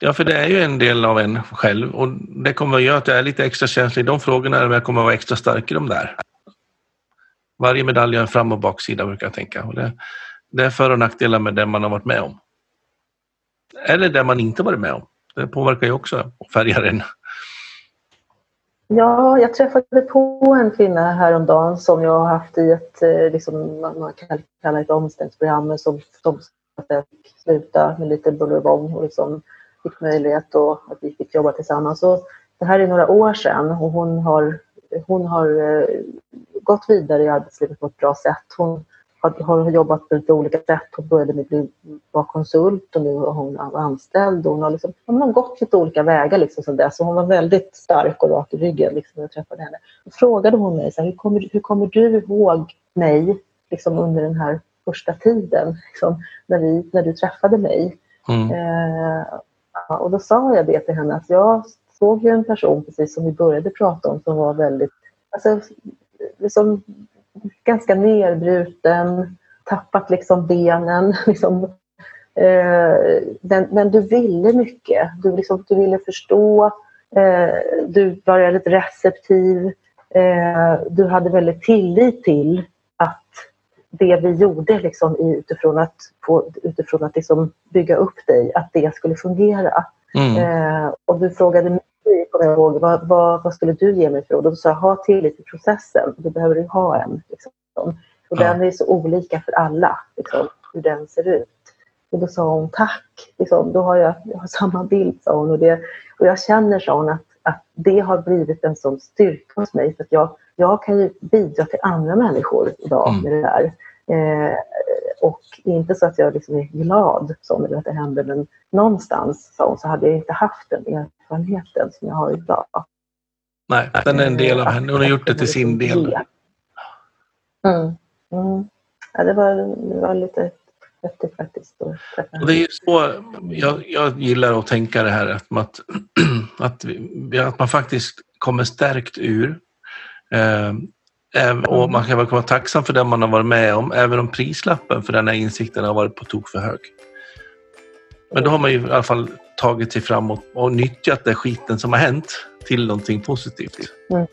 Ja, för det är ju en del av en själv och det kommer att göra att jag är lite extra känslig i de frågorna, men jag kommer att vara extra stark i de där. Varje medalj har en fram och baksida brukar jag tänka. Och det, det är för och nackdelar med det man har varit med om. Eller det man inte varit med om. Det påverkar ju också och färgar en. Ja, jag träffade på en kvinna häromdagen som jag har haft i ett, liksom, man kan kalla ett omställningsprogram som, som fick sluta med lite buller och bång och liksom fick möjlighet och att vi fick jobba tillsammans. Så det här är några år sedan och hon har, hon har eh, gått vidare i arbetslivet på ett bra sätt. Hon har jobbat på lite olika sätt. Hon började med att vara konsult och nu är hon anställd. hon har, liksom, hon har gått lite olika vägar liksom sedan dess. hon var väldigt stark och rak i ryggen liksom, när jag träffade henne. Då frågade hon mig så här, hur, kommer, hur kommer du ihåg mig liksom, under den här första tiden liksom, när, vi, när du träffade mig? Mm. Eh, och då sa jag det till henne att jag såg ju en person, precis som vi började prata om, som var väldigt alltså, liksom, ganska nedbruten, tappat liksom benen. [LAUGHS] Liksom, eh, men, men, du ville mycket. Du, liksom, du ville förstå. Eh, du var väldigt receptiv. Eh, du hade väldigt tillit till att det vi gjorde liksom, utifrån att, på, utifrån att liksom bygga upp dig, att det skulle fungera. Mm. Eh, och du frågade mig kommer jag ihåg, vad, vad, vad, skulle du ge mig för råd? Och då sa jag, ha tillit till processen. Då behöver du ha en. Liksom. Och ja. den är så olika för alla, liksom, hur den ser ut. Och då sa hon tack, liksom, då har jag, jag har samma bild, sa hon. Och, det, och jag känner, sa hon, att, att det har blivit en sån styrka hos mig. För att jag, jag kan ju bidra till andra människor idag mm. med det där. Eh, och inte så att jag liksom är glad som att det händer, men någonstans hon, så hade jag inte haft den erfarenheten som jag har idag. Nej, den är en del av henne. Hon har gjort det till sin del. Mm. Mm. Ja, det, var, det var lite häftigt faktiskt. Och det är så jag, jag gillar att tänka det här att, att, [CLEARS THROAT] att, att man faktiskt kommer stärkt ur. Eh, och man kan vara tacksam för det man har varit med om, även om prislappen för den här insikten har varit på tok för hög. Men då har man ju i alla fall tagit sig framåt och nyttjat den skiten som har hänt till någonting positivt. Mm.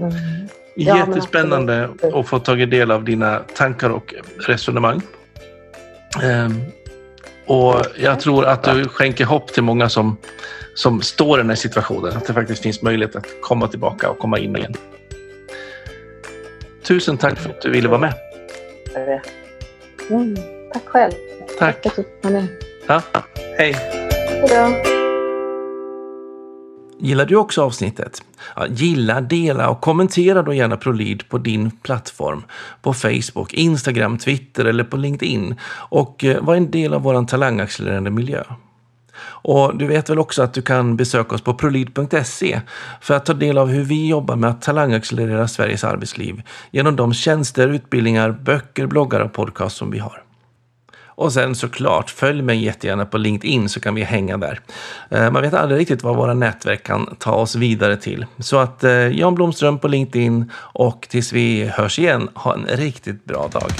Mm. Jättespännande att få tagit del av dina tankar och resonemang. Um, och jag tror att du skänker hopp till många som, som står i den här situationen. Att det faktiskt finns möjlighet att komma tillbaka och komma in igen. Tusen tack för att du ville vara med. Mm, tack själv. Tack. tack Ja, hej. Hej Gillar du också avsnittet? Ja, gilla, dela och kommentera då gärna ProLead på din plattform. På Facebook, Instagram, Twitter eller på LinkedIn. Och eh, var en del av vår talangaccelererande miljö. Och du vet väl också att du kan besöka oss på prolid.se för att ta del av hur vi jobbar med att talangaccelerera Sveriges arbetsliv genom de tjänster, utbildningar, böcker, bloggar och podcast som vi har. Och sen såklart, följ mig jättegärna på LinkedIn så kan vi hänga där. Eh, man vet aldrig riktigt vad våra nätverk kan ta oss vidare till. Så att eh, Jan Blomström på LinkedIn och tills vi hörs igen, ha en riktigt bra dag.